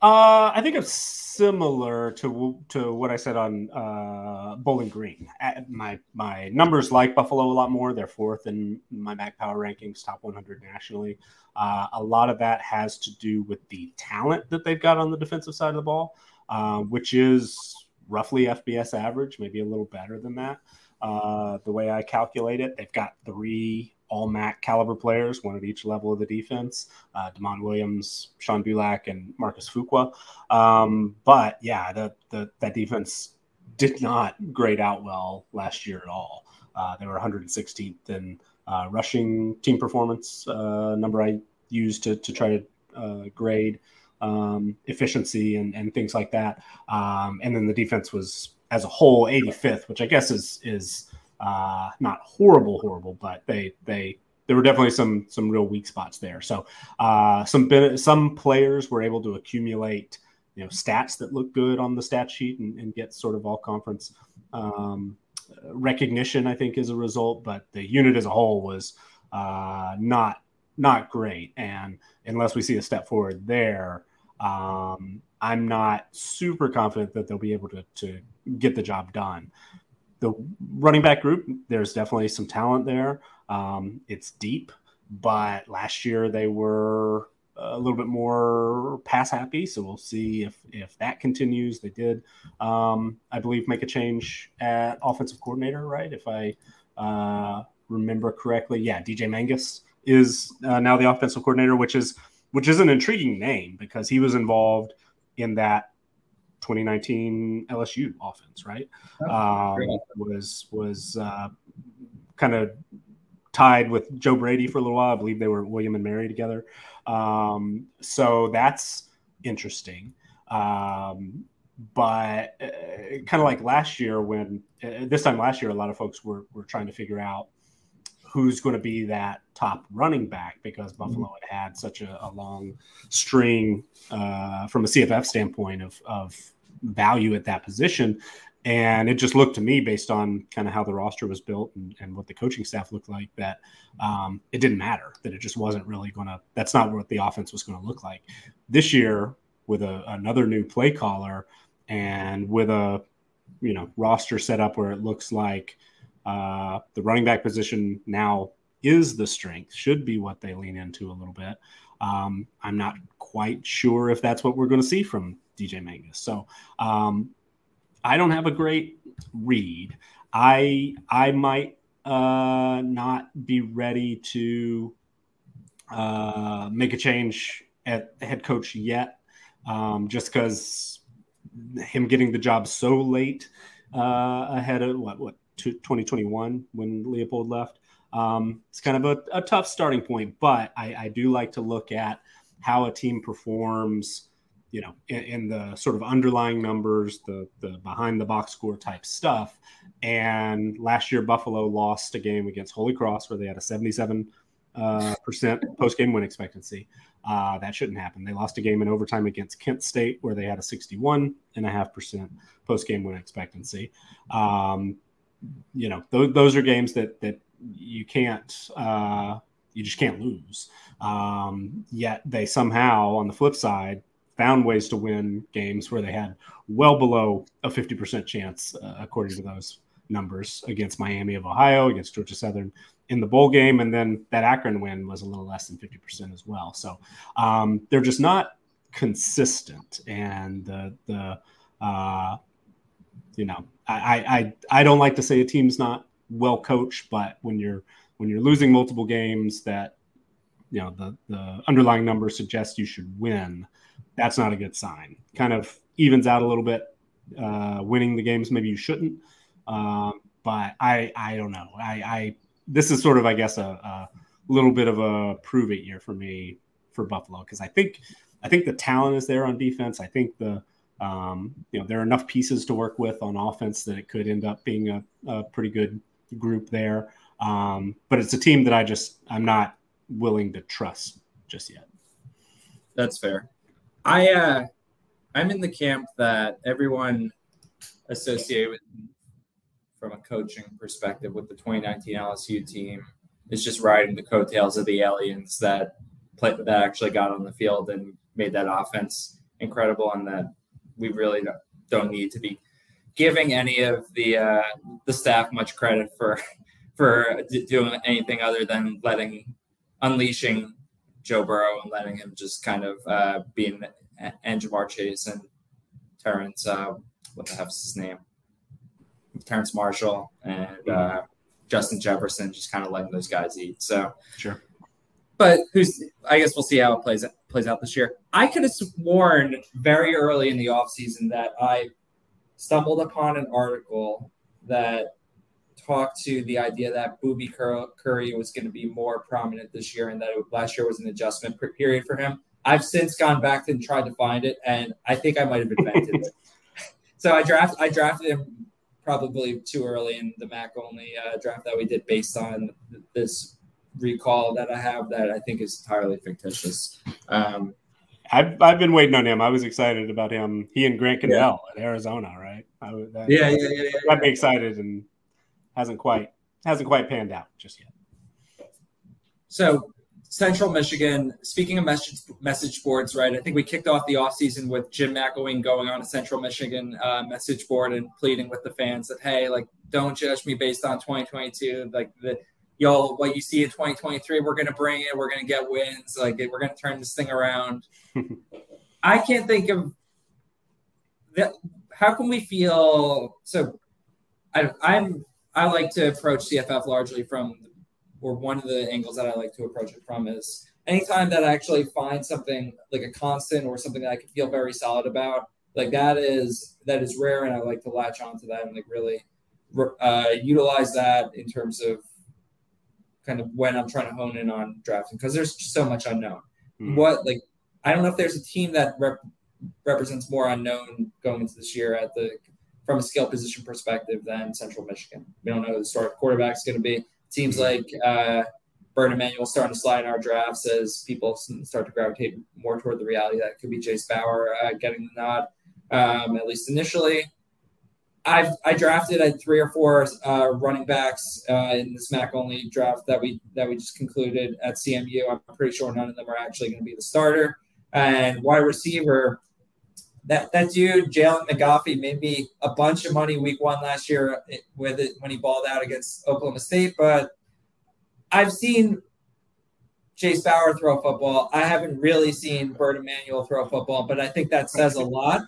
Uh, I think it's similar to to what I said on uh, Bowling Green. At my my numbers like Buffalo a lot more. They're fourth in my MAC Power rankings, top 100 nationally. Uh, a lot of that has to do with the talent that they've got on the defensive side of the ball, uh, which is roughly FBS average, maybe a little better than that. Uh, the way I calculate it, they've got three all MAC caliber players, one at each level of the defense. Uh, Demond Williams, Shaun Dolac, and Marcus Fuqua. Um, but yeah, the, the, that defense did not grade out well last year at all. Uh, they were 116th in uh, rushing team performance, uh, number I used to, to try to uh, grade um, efficiency and, and things like that. Um, and then the defense was as a whole 85th, which I guess is is uh, not horrible, horrible, but they they there were definitely some some real weak spots there. So uh, some some players were able to accumulate you know stats that look good on the stat sheet and, and get sort of all conference um, recognition. I think as a result, but the unit as a whole was uh, not not great. And unless we see a step forward there, um, I'm not super confident that they'll be able to to get the job done the running back group, there's definitely some talent there. Um, it's deep, but last year they were a little bit more pass happy. So we'll see if if that continues. They did, um, I believe, make a change at offensive coordinator, right? If I uh, remember correctly, yeah, DJ Mangas is uh, now the offensive coordinator, which is which is an intriguing name because he was involved in that 2019 LSU offense, right? Oh, um, was was uh, kind of tied with Joe Brady for a little while. I believe they were William and Mary together. Um, so that's interesting. Um, but uh, kind of like last year, when uh, this time last year, a lot of folks were were trying to figure out who's going to be that top running back because mm-hmm. Buffalo had had such a, a long string uh, from a CFF standpoint of, of value at that position. And it just looked to me, based on kind of how the roster was built and, and what the coaching staff looked like, that um, it didn't matter, that it just wasn't really going to, that's not what the offense was going to look like. This year, with a, another new play caller and with a, you know, roster set up where it looks like, uh, the running back position now is the strength, should be what they lean into a little bit. Um, I'm not quite sure if that's what we're going to see from DJ Mangas. So um, I don't have a great read. I I might uh, not be ready to uh, make a change at head coach yet, um, just because him getting the job so late uh, ahead of what what 2021 when Leipold left. Um, it's kind of a, a, tough starting point, but I, I, do like to look at how a team performs, you know, in, in, the sort of underlying numbers, the the behind the box score type stuff. And last year, Buffalo lost a game against Holy Cross where they had a 77 uh, percent post game win expectancy. Uh, that shouldn't happen. They lost a game in overtime against Kent State where they had a 61 and a half percent post game win expectancy. Um, you know, th- those are games that that you can't uh, you just can't lose. Um, yet they somehow, on the flip side, found ways to win games where they had well below a 50% chance, uh, according to those numbers, against Miami of Ohio, against Georgia Southern, in the bowl game, and then that Akron win was a little less than 50% as well. So um, they're just not consistent, and the the uh, you know I, I I don't like to say a team's not well coached, but when you're when you're losing multiple games that you know the the underlying numbers suggest you should win, that's not a good sign. Kind of evens out a little bit. Uh, winning the games maybe you shouldn't. Um, but I I don't know. I, I this is sort of, I guess, a, a little bit of a prove it year for me for Buffalo because I think I think the talent is there on defense. I think the um, you know there are enough pieces to work with on offense that it could end up being a, a pretty good group there. Um, but it's a team that I just I'm not willing to trust just yet. That's fair. I uh, I'm in the camp that everyone associated with from a coaching perspective with the 2019 LSU team is just riding the coattails of the aliens that play, that actually got on the field and made that offense incredible, and that we really don't need to be giving any of the uh, the staff much credit for for doing anything other than letting unleashing Joe Burrow and letting him just kind of uh, be an, and Ja'Marr Chase and Terrence. Uh, what the heck's his name? Terrence Marshall and mm-hmm. uh, Justin Jefferson, just kind of letting those guys eat. So sure. But who's? I guess we'll see how it plays plays out this year. I could have sworn very early in the offseason that I stumbled upon an article that talked to the idea that Boobie Curry was going to be more prominent this year and that last year was an adjustment period for him. I've since gone back and tried to find it, and I think I might have invented it. So I draft I drafted him probably too early in the MAC only uh, draft that we did based on this recall that I have that I think is entirely fictitious. Um, I've, I've been waiting on him. I was excited about him. He and Grant Cardale yeah. at Arizona, right? I, that, yeah, yeah, yeah, yeah. Got me excited and hasn't quite hasn't quite panned out just yet. So Central Michigan, speaking of message message boards, right? I think we kicked off the offseason with Jim McElwain going on a Central Michigan uh, message board and pleading with the fans that, hey, like, don't judge me based on 2022. Like, the y'all, what you see in 2023, we're going to bring it. We're going to get wins. Like, we're going to turn this thing around. I can't think of that. How can we feel so? I, I'm I like to approach CFF largely from or one of the angles that I like to approach it from is anytime that I actually find something like a constant or something that I can feel very solid about, like that is that is rare, and I like to latch onto that and like really uh, utilize that in terms of kind of when I'm trying to hone in on drafting because there's just so much unknown. Mm-hmm. What like I don't know if there's a team that rep- represents more unknown going into this year at the from a skill position perspective than Central Michigan. We don't know who the quarterback is going to be. Seems like uh, Bert Emanuel starting to slide in our drafts as people start to gravitate more toward the reality that could be Jase Bauer uh, getting the nod, um, at least initially. I've I drafted at three or four uh, running backs uh, in this MAC only draft that we that we just concluded at CMU. I'm pretty sure none of them are actually going to be the starter. And wide receiver, that that dude Jalen McGaughy made me a bunch of money week one last year with it when he balled out against Oklahoma State. But I've seen Jase Bauer throw football. I haven't really seen Bert Emanuel throw football, but I think that says a lot.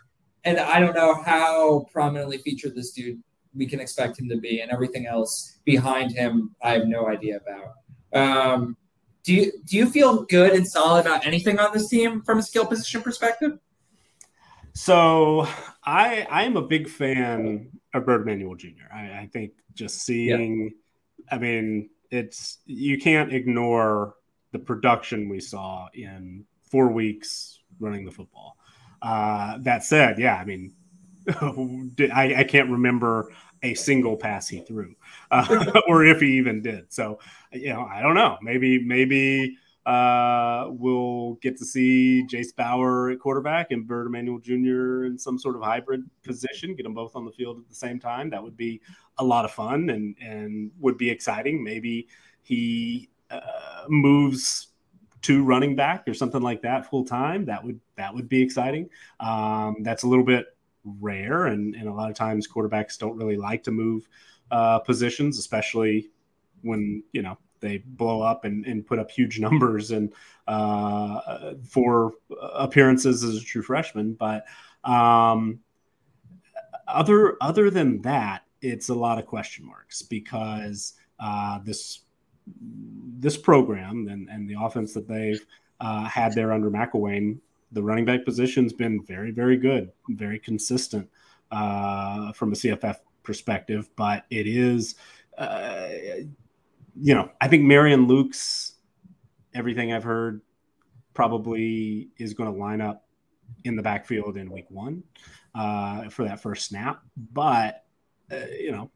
And I don't know how prominently featured this dude we can expect him to be, and everything else behind him, I have no idea about. Um, do you do you feel good and solid about anything on this team from a skill position perspective? So I I am a big fan of Bert Emanuel Jr. I, I think just seeing, I mean, it's you can't ignore the production we saw in four weeks running the football. Uh, that said, yeah, I mean, I, I, can't remember a single pass he threw, uh, or if he even did. So, you know, I don't know. Maybe, maybe uh, we'll get to see Jase Bauer at quarterback and Bert Emanuel Jr. in some sort of hybrid position, get them both on the field at the same time. That would be a lot of fun and and would be exciting. Maybe he uh, moves to running back or something like that full time. That would that would be exciting. Um, that's a little bit rare, and and a lot of times quarterbacks don't really like to move uh, positions, especially when you know they blow up and, and put up huge numbers and uh, for appearances as a true freshman. But um, other other than that, it's a lot of question marks because uh, this this program and, and the offense that they've uh, had there under McElwain, the running back position's been very, very good, very consistent uh, from a CFF perspective. But it is, uh, you know, I think Marion Lukes, everything I've heard, probably is going to line up in the backfield in week one uh, for that first snap. But, uh, you know,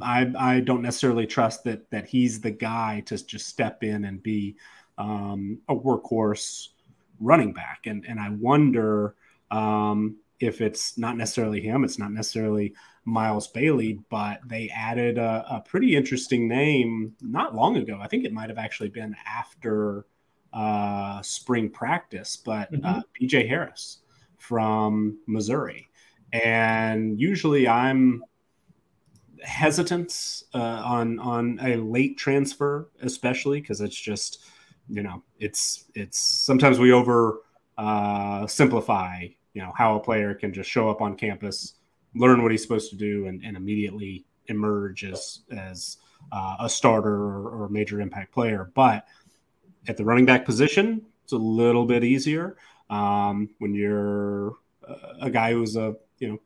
I I don't necessarily trust that that he's the guy to just step in and be um, a workhorse running back, and and I wonder um, if it's not necessarily him, it's not necessarily Miles Bailey, but they added a, a pretty interesting name not long ago. I think it might have actually been after uh, spring practice, but mm-hmm. uh, BJ Harris from Missouri, and usually I'm hesitance uh, on on a late transfer, especially because it's just you know it's it's sometimes we over uh, simplify you know how a player can just show up on campus, learn what he's supposed to do, and, and immediately emerge as as uh, a starter or, or major impact player. But at the running back position, it's a little bit easier um, when you're a guy who's a you know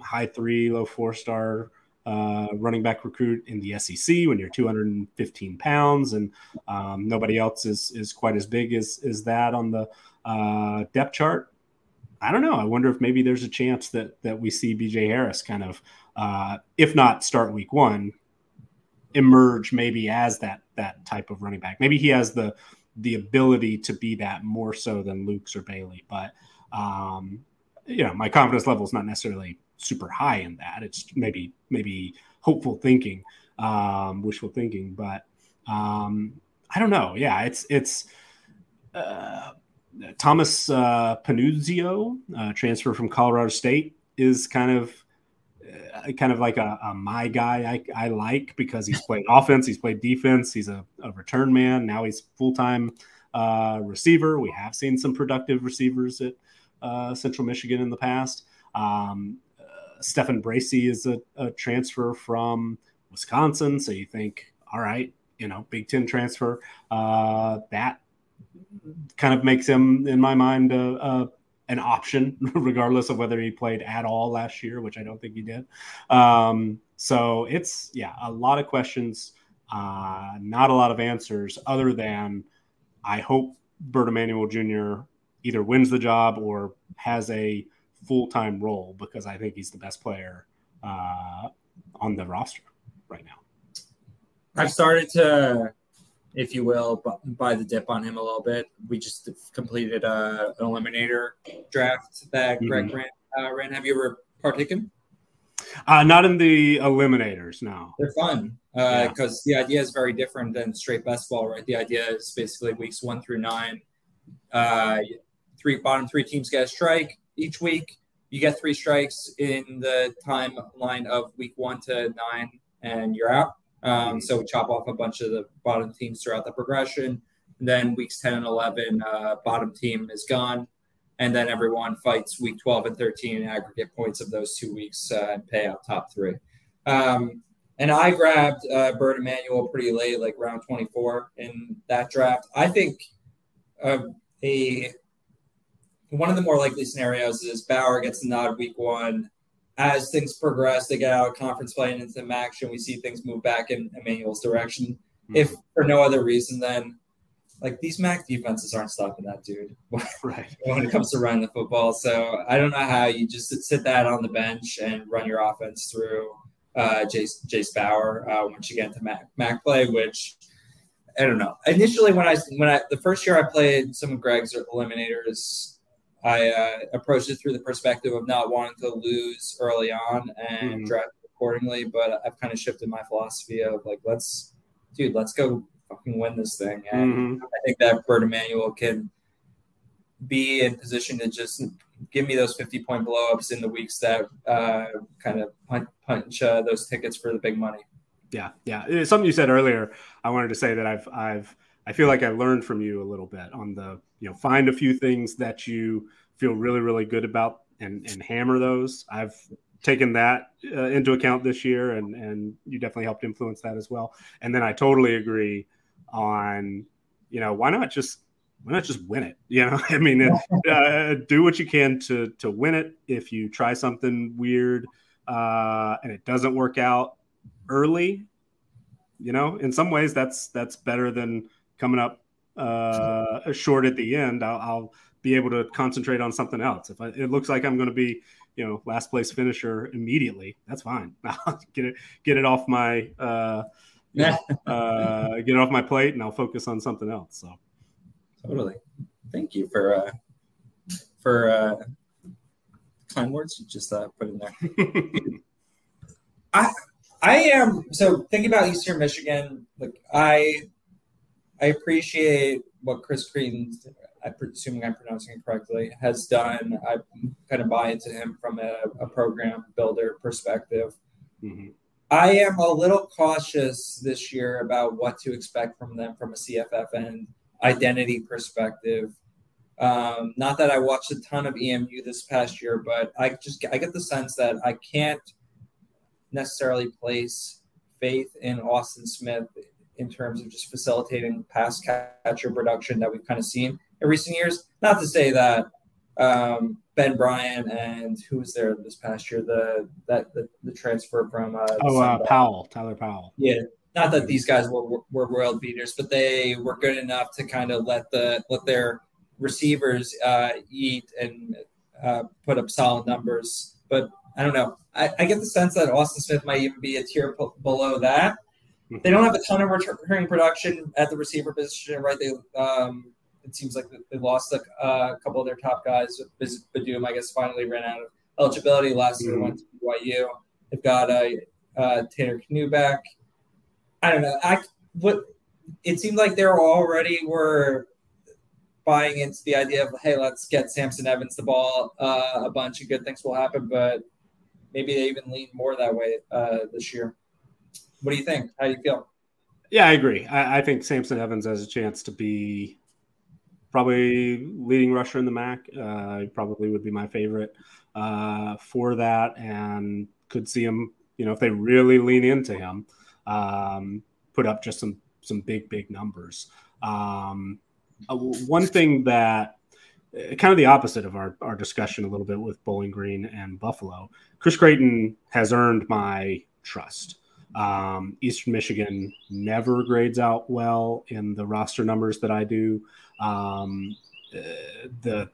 high three, low four star uh, running back recruit in the SEC when you're 215 pounds and um, nobody else is is quite as big as as that on the uh, depth chart. I don't know. I wonder if maybe there's a chance that that we see BJ Harris kind of, uh, if not start week one, emerge maybe as that that type of running back. Maybe he has the the ability to be that more so than Lukes or Bailey. But um, you know, my confidence level is not necessarily super high in that. It's maybe maybe hopeful thinking, um, wishful thinking, but um, I don't know. Yeah, it's it's uh, Thomas uh, Panuzio, uh, transfer from Colorado State, is kind of uh, kind of like a, a, my guy I, I like because he's played offense, he's played defense, he's a, a return man. Now he's full time uh, receiver. We have seen some productive receivers at uh, Central Michigan in the past. Um, Stephen Bracey is a, a, transfer from Wisconsin. So you think, all right, you know, Big Ten transfer. Uh, that kind of makes him, in my mind, a, an option, regardless of whether he played at all last year, which I don't think he did. Um, so it's, yeah, a lot of questions, uh, not a lot of answers, other than I hope Bert Emanuel Jr. either wins the job or has a full time role because I think he's the best player uh, on the roster right now. I've started to, if you will, buy the dip on him a little bit. We just completed a, uh, an eliminator draft that Greg mm-hmm. ran, uh, ran. Have you ever partaken? Uh, not in the eliminators, no. They're fun because uh, yeah. the idea is very different than straight best ball, right? The idea is basically weeks one through nine. Uh, three bottom three teams get a strike each week. You get three strikes in the timeline of week one to nine, and you're out. Um, so we chop off a bunch of the bottom teams throughout the progression. And then weeks 10 and 11, uh, bottom team is gone. and then everyone fights week 12 and 13 in aggregate points of those two weeks uh, and pay out top three. Um, and I grabbed uh, Bert Emanuel pretty late, like round 24 in that draft. I think uh, a one of the more likely scenarios is Bauer gets the nod week one. As things progress, they get out of conference play and into some action. We see things move back in Emanuel's direction. Mm-hmm. If for no other reason than like these MAC defenses aren't stopping that dude. right. when it comes to running the football. So I don't know how you just sit that on the bench and run your offense through uh, Jase, Jase Bauer uh, once you get into MAC, MAC play, which I don't know. Initially, when I when I the first year I played some of Greg's eliminators, I uh, approached it through the perspective of not wanting to lose early on and mm-hmm. draft accordingly. But I've kind of shifted my philosophy of like, let's, dude, let's go fucking win this thing. And mm-hmm. I think that Bert Emanuel can be in position to just give me those 50 point blowups in the weeks that uh, kind of punch, punch uh, those tickets for the big money. Yeah, yeah. It's something you said earlier. I wanted to say that I've, I've, I feel like I learned from you a little bit on the, you know, find a few things that you feel really, really good about and, and hammer those. I've taken that uh, into account this year, and and you definitely helped influence that as well. And then I totally agree on, you know, why not just why not just win it? You know, I mean, uh, do what you can to to win it. If you try something weird uh, and it doesn't work out early, you know, in some ways that's that's better than coming up uh, short at the end. I'll, I'll be able to concentrate on something else. If I, it looks like I'm going to be, you know, last place finisher immediately, that's fine. I'll get it get it off my uh, yeah, uh, get it off my plate, and I'll focus on something else. So totally. Thank you for uh, for uh, kind words. you Just uh, put in there. I I am so thinking about Eastern Michigan. Like I I appreciate what Chris Crean, I'm assuming I'm pronouncing it correctly, has done. I kind of buy into him from a, a program builder perspective. Mm-hmm. I am a little cautious this year about what to expect from them from a CFF and identity perspective. Um, not that I watched a ton of EMU this past year, but I just I get the sense that I can't necessarily place faith in Austin Smith in terms of just facilitating pass catcher production that we've kind of seen in recent years. Not to say that um, Ben Bryant and who was there this past year? The that the, the transfer from uh, oh uh, Powell, Taylor Powell. Yeah, not that these guys were, were world beaters, but they were good enough to kind of let the let their receivers uh, eat and uh, put up solid numbers. But I don't know. I, I, get the sense that Austin Smith might even be a tier p- below that. Mm-hmm. They don't have a ton of returning production at the receiver position, right? They um, it seems like they lost a, uh, a couple of their top guys. Beydoun, I guess, finally ran out of eligibility last year. Mm-hmm. Went to BYU. They've got a uh, Tanner Knue back. I don't know. I what it seemed like they were already were buying into the idea of hey, let's get Samson Evans the ball. Uh, a bunch of good things will happen, but maybe they even lean more that way uh, this year. What do you think? How do you feel? Yeah, I agree. I, I think Samson Evans has a chance to be probably leading rusher in the MAC. Uh, probably would be my favorite uh, for that, and could see him. You know, if they really lean into him, um, put up just some some big big numbers. Um, uh, one thing that uh, kind of the opposite of our, our discussion a little bit with Bowling Green and Buffalo. Chris Creighton has earned my trust. Um, Eastern Michigan never grades out well in the roster numbers that I do. Um, uh, the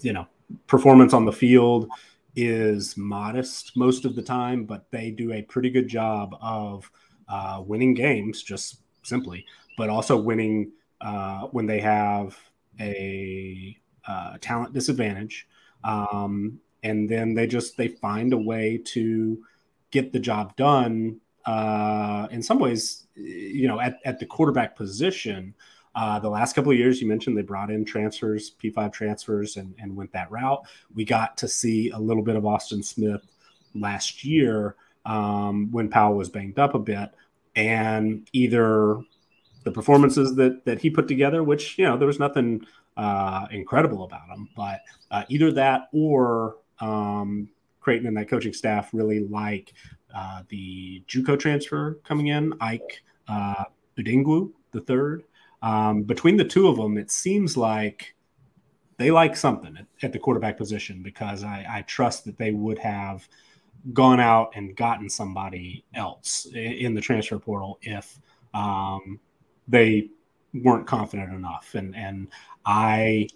you know performance on the field is modest most of the time, but they do a pretty good job of uh, winning games, just simply, but also winning uh, when they have a uh, talent disadvantage. Um, and then they just they find a way to get the job done. Uh, in some ways, you know, at, at the quarterback position, uh, the last couple of years, you mentioned they brought in transfers, P5 transfers, and, and went that route. We got to see a little bit of Austin Smith last year um, when Powell was banged up a bit, and either the performances that that he put together, which you know there was nothing uh, incredible about him, but uh, either that or um, Creighton and that coaching staff really like uh, the JUCO transfer coming in, Ike uh, Udingwu the third. Um, between the two of them, it seems like they like something at, at the quarterback position because I, I, trust that they would have gone out and gotten somebody else in, in the transfer portal if um, they weren't confident enough. And and I.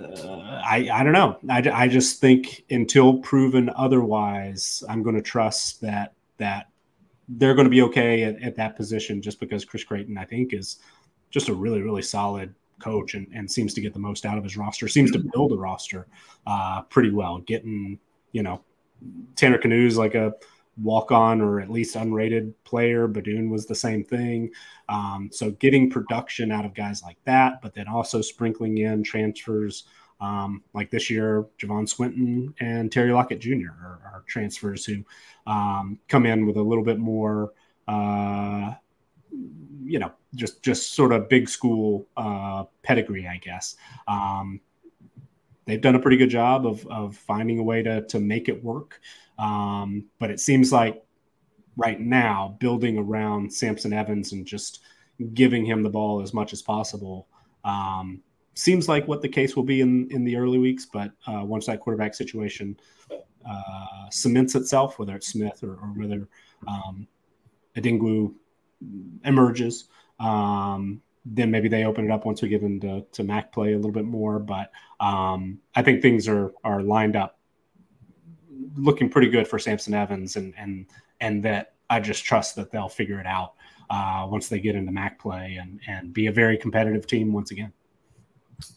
I, I don't know. I, I just think until proven otherwise, I'm going to trust that that they're going to be okay at, at that position just because Chris Creighton, I think, is just a really, really solid coach and, and seems to get the most out of his roster, seems to build a roster uh, pretty well, getting, you know, Tanner Knue's like a walk on or at least unrated player. Beydoun was the same thing. Um, so getting production out of guys like that, but then also sprinkling in transfers um, like this year, Javon Swinton and Terry Lockett Jr. are, are transfers who um, come in with a little bit more, uh, you know, just just sort of big school uh, pedigree, I guess. Um, they've done a pretty good job of, of finding a way to to make it work, um, but it seems like right now building around Samson Evans and just giving him the ball as much as possible um, seems like what the case will be in in the early weeks. But uh, once that quarterback situation uh, cements itself, whether it's Smith or, or whether um, Udingwu emerges, um, then maybe they open it up once we get into to MAC play a little bit more. But um, I think things are are lined up, looking pretty good for Samson Evans, and and and that I just trust that they'll figure it out uh, once they get into MAC play and and be a very competitive team once again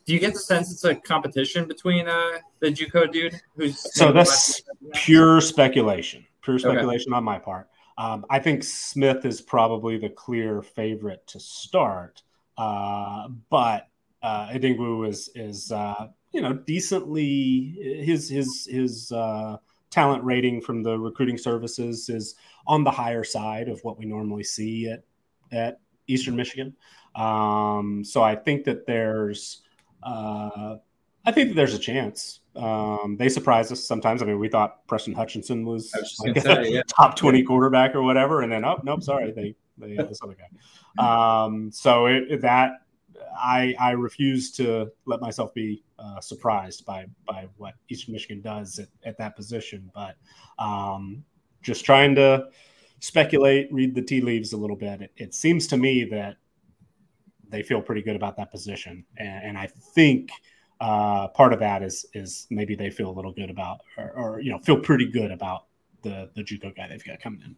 do you get the sense it's a competition between uh, the JUCO dude who's so that's pure speculation, pure speculation okay. on my part. Um, I think Smith is probably the clear favorite to start, uh, but uh, Udingwu is is uh, you know decently his his his uh, talent rating from the recruiting services is on the higher side of what we normally see at at Eastern Michigan. Um, so I think that there's uh, I think that there's a chance. Um, they surprise us sometimes. I mean, we thought Preston Hutchinson was, was like say, yeah. top 20 quarterback or whatever. And then, oh, nope, sorry. They, they had this other guy. Um, so it, that I, I refuse to let myself be uh, surprised by, by what Eastern Michigan does at, at that position. But um, just trying to speculate, read the tea leaves a little bit. It, it seems to me that they feel pretty good about that position, and, and I think uh, part of that is is maybe they feel a little good about, or, or, you know, feel pretty good about the the JUCO guy they've got coming in.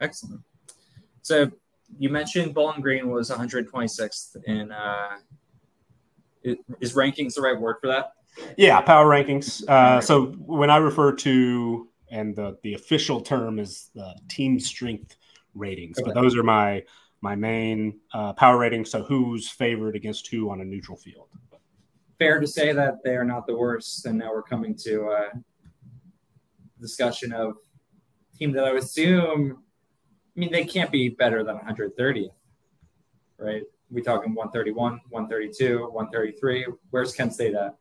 Excellent. So you mentioned Bowling Green was 126th in. Uh, is rankings the right word for that? Yeah, power rankings. Uh, so when I refer to and the the official term is the team strength ratings. Okay. But those are my my main uh, power ratings. So who's favored against who on a neutral field? Fair to say that they are not the worst. And now we're coming to a uh, discussion of team that I assume. I mean, they can't be better than 130, right? We talking 131, 132, 133. Where's Kent State at?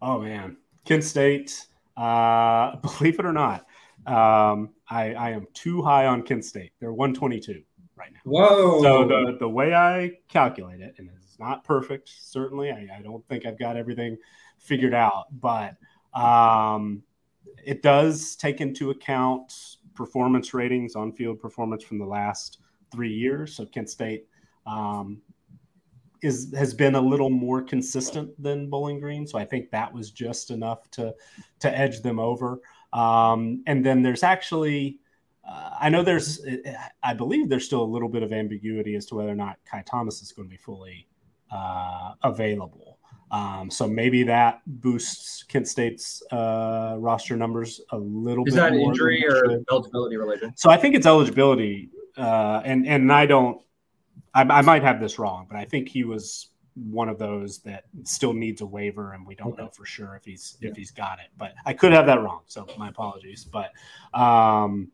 Oh man, Kent State. Uh, believe it or not, um, I, I am too high on Kent State. They're 122 right now. Whoa. So the, the way I calculate it, and it's not perfect, certainly. I, I don't think I've got everything figured out, but um, it does take into account performance ratings, on field performance from the last three years. So Kent State um, is has been a little more consistent than Bowling Green. So I think that was just enough to to edge them over. Um, and then there's actually, uh, I know there's, I believe there's still a little bit of ambiguity as to whether or not Ky Thomas is going to be fully uh, available. Um, so maybe that boosts Kent State's uh, roster numbers a little is bit. Is that injury or eligibility related? So I think it's eligibility, uh, and and I don't. I, I, might have this wrong, but I think he was one of those that still needs a waiver, and we don't okay. know for sure if he's yeah. if he's got it. But I could have that wrong, so my apologies. But um,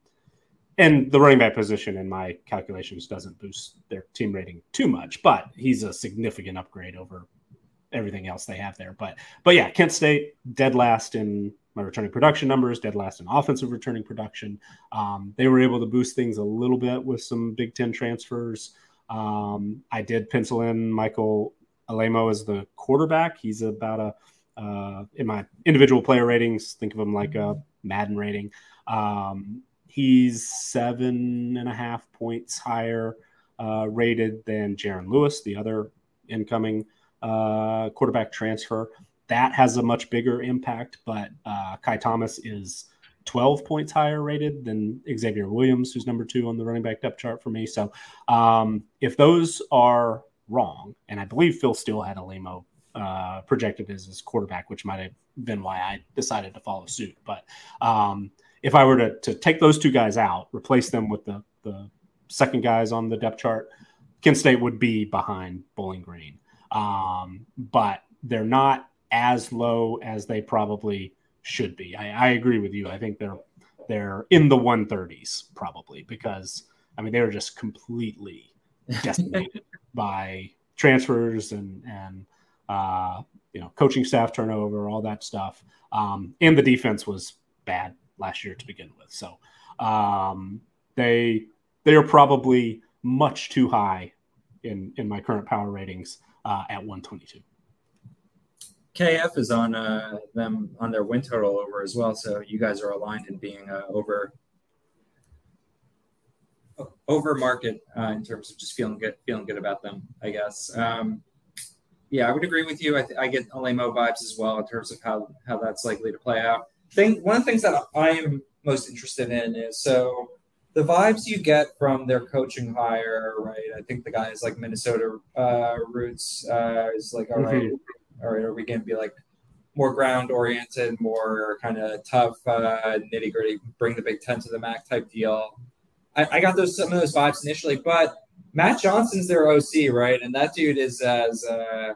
and the running back position in my calculations doesn't boost their team rating too much, but he's a significant upgrade over everything else they have there. But but yeah, Kent State dead last in my returning production numbers, dead last in offensive returning production. Um, they were able to boost things a little bit with some Big Ten transfers. Um, I did pencil in Michael Alaimo as the quarterback. He's about a uh, in my individual player ratings. Think of him like a Madden rating. Um, he's seven and a half points higher uh, rated than Jaron Lewis, the other incoming uh, quarterback transfer. That has a much bigger impact, but uh, Ky Thomas is 12 points higher rated than Xavier Williams, who's number two on the running back depth chart for me. So um, if those are wrong, and I believe Phil Steele had Alaimo uh, projected as his quarterback, which might have been why I decided to follow suit. But um, if I were to, to take those two guys out, replace them with the, the second guys on the depth chart, Kent State would be behind Bowling Green. Um, but they're not as low as they probably should be. I, I agree with you. I think they're they're in the 130s probably because I mean they were just completely decimated by transfers and and uh, you know coaching staff turnover, all that stuff. Um, and the defense was bad last year to begin with. So um, they they are probably much too high in in my current power ratings uh, at 122. KF is on uh, them on their win total over as well. So you guys are aligned in being uh, over over market uh, in terms of just feeling good, feeling good about them. I guess. Um, yeah, I would agree with you. I, th- I get vibes as well in terms of how how that's likely to play out. Thing one of the things that I am most interested in is so the vibes you get from their coaching hire, right? I think the guy is like Minnesota uh, roots. Uh, is like, all right, mm-hmm. all right, are we going to be like more ground oriented, more kind of tough, uh, nitty gritty, bring the Big Ten to the MAC type deal? I, I, got those some of those vibes initially, but Matt Johnson's their OC, right? And that dude is as uh,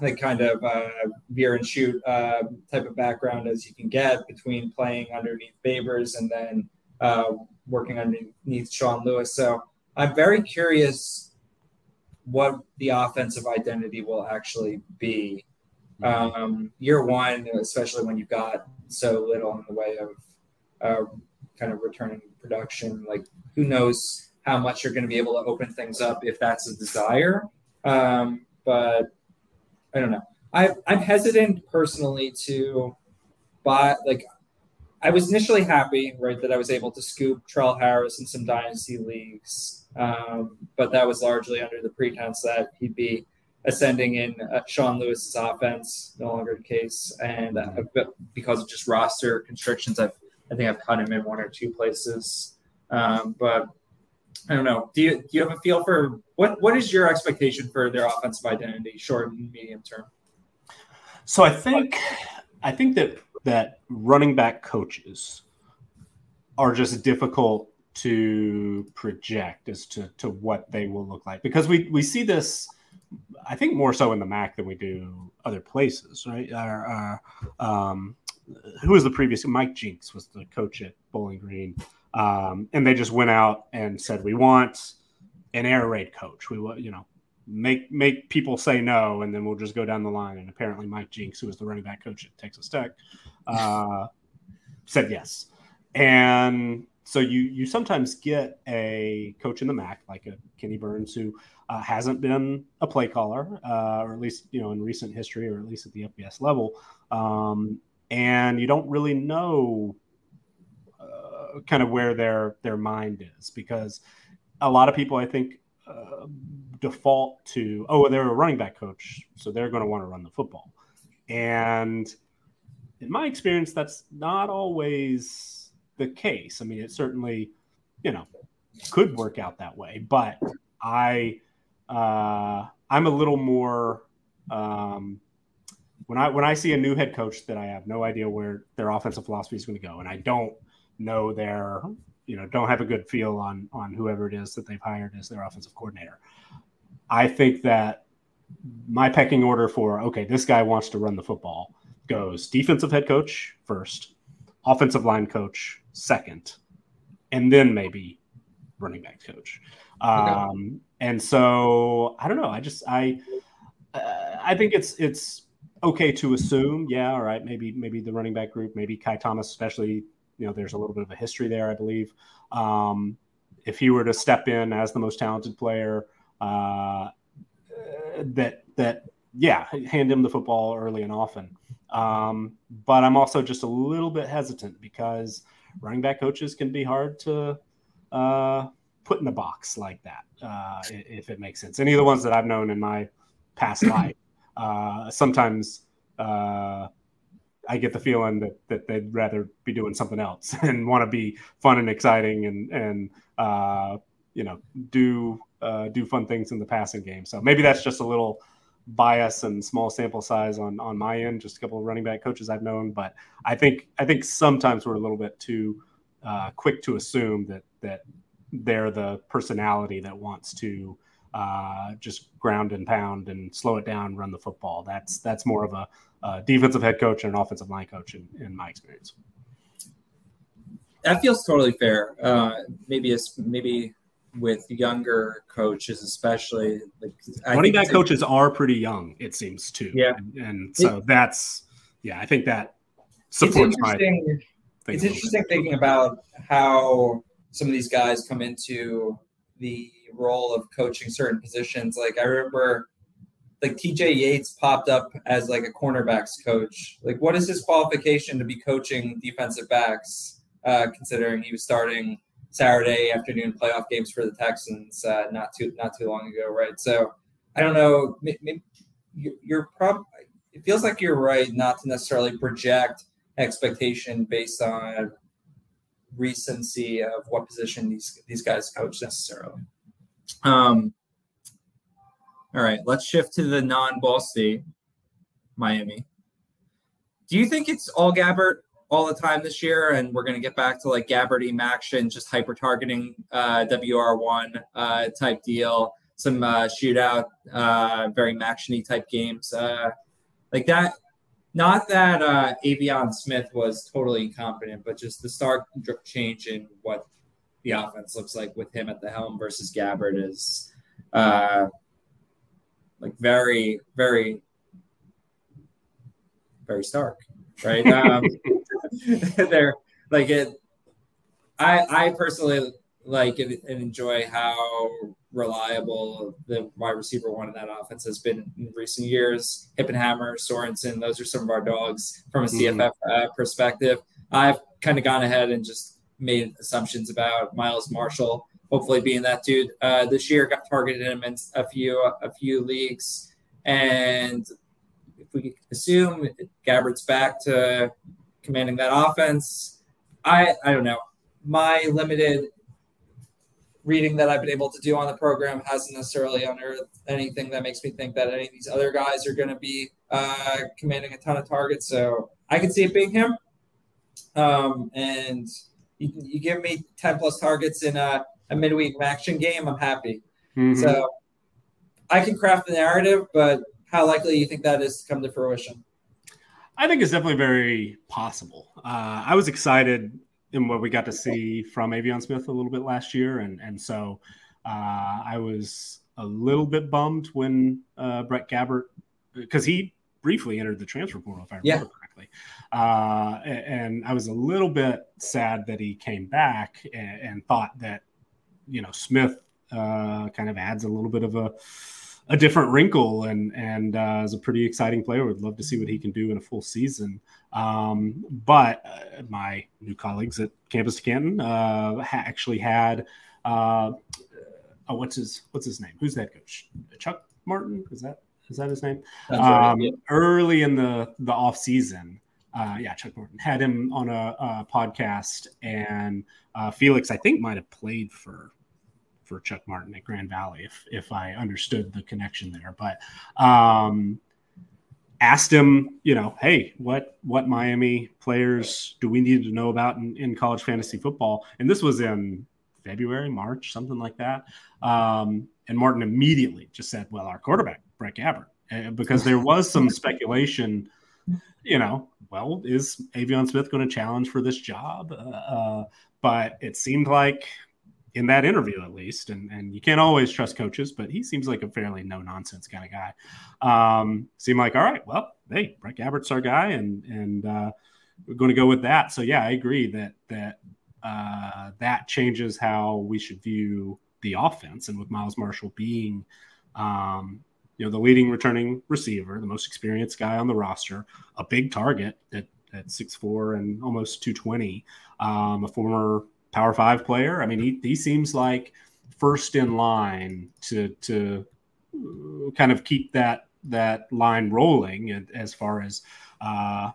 like kind of uh, veer and shoot uh, type of background as you can get between playing underneath Babers and then uh, working underneath Sean Lewis. So I'm very curious what the offensive identity will actually be. Um, year one, especially when you've got so little in the way of uh, kind of returning production, like who knows how much you're going to be able to open things up if that's a desire. Um, but I don't know. I, I'm hesitant personally to buy like I was initially happy, right, that I was able to scoop Trell Harris in some dynasty leagues, um, but that was largely under the pretense that he'd be ascending in uh, Sean Lewis's offense. No longer the case, and uh, because of just roster constrictions, I've I think I've cut him in one or two places. Um, but I don't know. Do you do you have a feel for what what is your expectation for their offensive identity, short and medium term? So I think I think that that running back coaches are just difficult to project as to, to what they will look like because we, we see this I think more so in the MAC than we do other places, right? Our, um, who was the previous? Mike Jinks was the coach at Bowling Green, um, and they just went out and said, "We want an air raid coach. We want, you know, make make people say no, and then we'll just go down the line." And apparently, Mike Jinks, who was the running back coach at Texas Tech, uh, said yes. And so you you sometimes get a coach in the MAC like a Kenni Burns who uh, hasn't been a play caller, uh, or at least you know in recent history, or at least at the FBS level, um, and you don't really know uh, kind of where their their mind is because a lot of people I think uh, default to oh they're a running back coach, so they're going to want to run the football, and in my experience, that's not always the case. I mean, it certainly, you know, could work out that way, but I, uh, I'm a little more, um, when I when I see a new head coach that I have no idea where their offensive philosophy is going to go, and I don't know their, you know, don't have a good feel on on whoever it is that they've hired as their offensive coordinator. I think that my pecking order for okay, this guy wants to run the football goes defensive head coach first, offensive line coach second, and then maybe running back coach. Um, and so I don't know. I just I uh, I think it's it's okay to assume, yeah, all right, maybe maybe the running back group, maybe Ky Thomas, especially, you know, there's a little bit of a history there, I believe. Um, if he were to step in as the most talented player, uh, that that yeah, hand him the football early and often. Um, but I'm also just a little bit hesitant because running back coaches can be hard to uh, put in a box like that, uh, if it makes sense. Any of the ones that I've known in my past life, uh, sometimes uh, I get the feeling that, that they'd rather be doing something else and want to be fun and exciting and and uh, you know do uh, do fun things in the passing game. So maybe that's just a little bias and small sample size on on my end. Just a couple of running back coaches I've known, but I think I think sometimes we're a little bit too uh, quick to assume that that they're the personality that wants to uh, just ground and pound and slow it down, run the football. That's that's more of a, a defensive head coach and an offensive line coach in, in my experience. That feels totally fair. Uh, maybe it's maybe with younger coaches, especially like running back coaches are pretty young. It seems too. Yeah, and, and so it, that's yeah. I think that supports it's interesting, my. It's interesting thinking about how some of these guys come into the role of coaching certain positions. Like I remember like TJ Yates popped up as like a cornerbacks coach. Like what is his qualification to be coaching defensive backs, uh, considering he was starting Saturday afternoon playoff games for the Texans uh, not too not too long ago, right? So I don't know. Maybe you're probably. It feels like you're right not to necessarily project expectation based on recency of what position these these guys coach necessarily. Um, all right, let's shift to the non-Ball State, Miami. Do you think it's all Gabbert all the time this year, and we're going to get back to like Gabbert action, just hyper targeting uh, WR1 uh, type deal, some uh, shootout, uh, very MACtiony type games uh, like that? Not that uh, Aveon Smith was totally incompetent, but just the stark change in what the offense looks like with him at the helm versus Gabbert is uh, like very, very, very stark, right? Um, they're like it. I I personally like and, and enjoy how reliable the wide receiver one in that offense has been in recent years. Hip and Hammer, Sorenson, those are some of our dogs from a CFF mm-hmm. uh, perspective. I've kind of gone ahead and just made assumptions about Miles Marshall, hopefully being that dude uh, this year. Got targeted him in a few a few leagues, and if we assume Gabbert's back to commanding that offense, I I don't know. My limited reading that I've been able to do on the program hasn't necessarily unearthed anything that makes me think that any of these other guys are going to be uh, commanding a ton of targets. So I can see it being him. Um, and you, you give me 10 plus targets in a, a midweek action game, I'm happy. Mm-hmm. So I can craft the narrative, but how likely do you think that is to come to fruition? I think it's definitely very possible. Uh, I was excited in what we got to see from Aveon Smith a little bit last year, and and so uh, I was a little bit bummed when uh, Brett Gabbert because he briefly entered the transfer portal if I remember yeah. correctly, uh, and I was a little bit sad that he came back and, and thought that you know Smith uh, kind of adds a little bit of a a different wrinkle and and uh, is a pretty exciting player. Would love to see what he can do in a full season. Um, but uh, my new colleagues at Campus 2 Canton uh, ha- actually had uh, oh, what's his what's his name? Who's that coach? Chuck Martin? Is that is that his name? Um, right, yeah. Early in the the off season. Uh, yeah, Chuck Martin had him on a, a podcast, and uh, Felix, I think, might have played for for Chuck Martin at Grand Valley, if if I understood the connection there. But um, asked him, you know, hey, what what Miami players do we need to know about in, in college fantasy football? And this was in February, March, something like that. Um, and Martin immediately just said, well, our quarterback, Brett Gabbert, uh, because there was some speculation, you know, well, is Aveon Smith going to challenge for this job? Uh, uh, but it seemed like in that interview at least, and, and you can't always trust coaches, but he seems like a fairly no nonsense kind of guy. Um, seemed like, all right, well, hey, Brett Gabbert's our guy, and and uh, we're going to go with that. So yeah, I agree that that uh, that changes how we should view the offense, and with Miles Marshall being um, you know the leading returning receiver, the most experienced guy on the roster, a big target at at six four and almost two twenty, um, a former Power Five player. I mean, he he seems like first in line to to kind of keep that that line rolling as far as uh,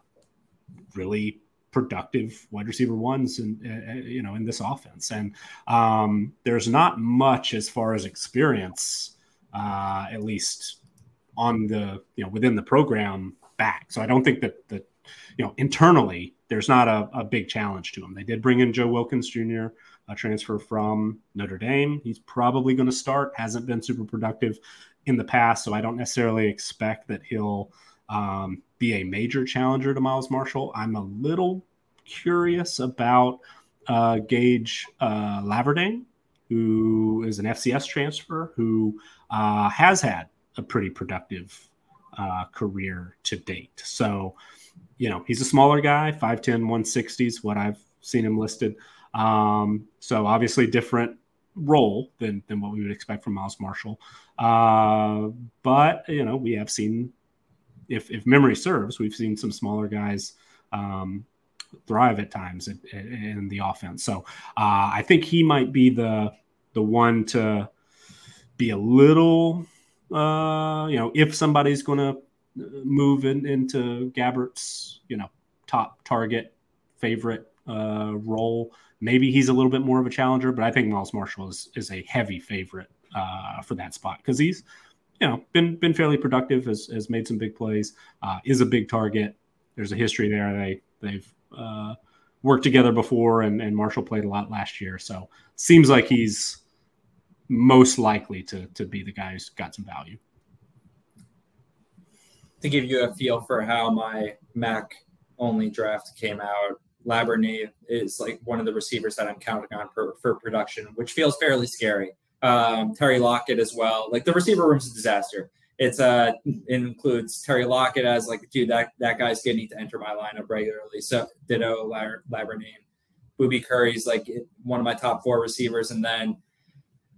really productive wide receiver ones and uh, you know in this offense and um, there's not much as far as experience uh, at least on the you know within the program back. So I don't think that that you know internally there's not a, a big challenge to him. They did bring in Joe Wilkins Jr., a transfer from Notre Dame. He's probably going to start. Hasn't been super productive in the past, so I don't necessarily expect that he'll um, be a major challenger to Miles Marshall. I'm a little curious about uh, Gage uh, Larvadain, who is an FCS transfer who uh, has had a pretty productive uh, career to date. So, you know, he's a smaller guy, 5'10, 160 is what I've seen him listed. Um, so obviously different role than, than what we would expect from Miles Marshall. Uh, but, you know, we have seen, if, if memory serves, we've seen some smaller guys um, thrive at times in, in the offense. So uh, I think he might be the, the one to be a little uh, you know, if somebody's going to move in, into Gabbert's, you know, top target favorite uh, role, maybe he's a little bit more of a challenger. But I think Miles Marshall is is a heavy favorite uh, for that spot because he's, you know, been been fairly productive, has has made some big plays, uh, is a big target. There's a history there. They they've uh, worked together before, and, and Marshall played a lot last year. So seems like he's most likely to to be the guy who's got some value. To give you a feel for how my MAC only draft came out, Larvadain is like one of the receivers that I'm counting on for, for production, which feels fairly scary. Um, Terry Lockett as well. Like the receiver room's a disaster. It's uh it includes Terry Lockett as like, dude, that that guy's need to enter my lineup regularly. So ditto Larvadain. Boobie Curry's like one of my top four receivers, and then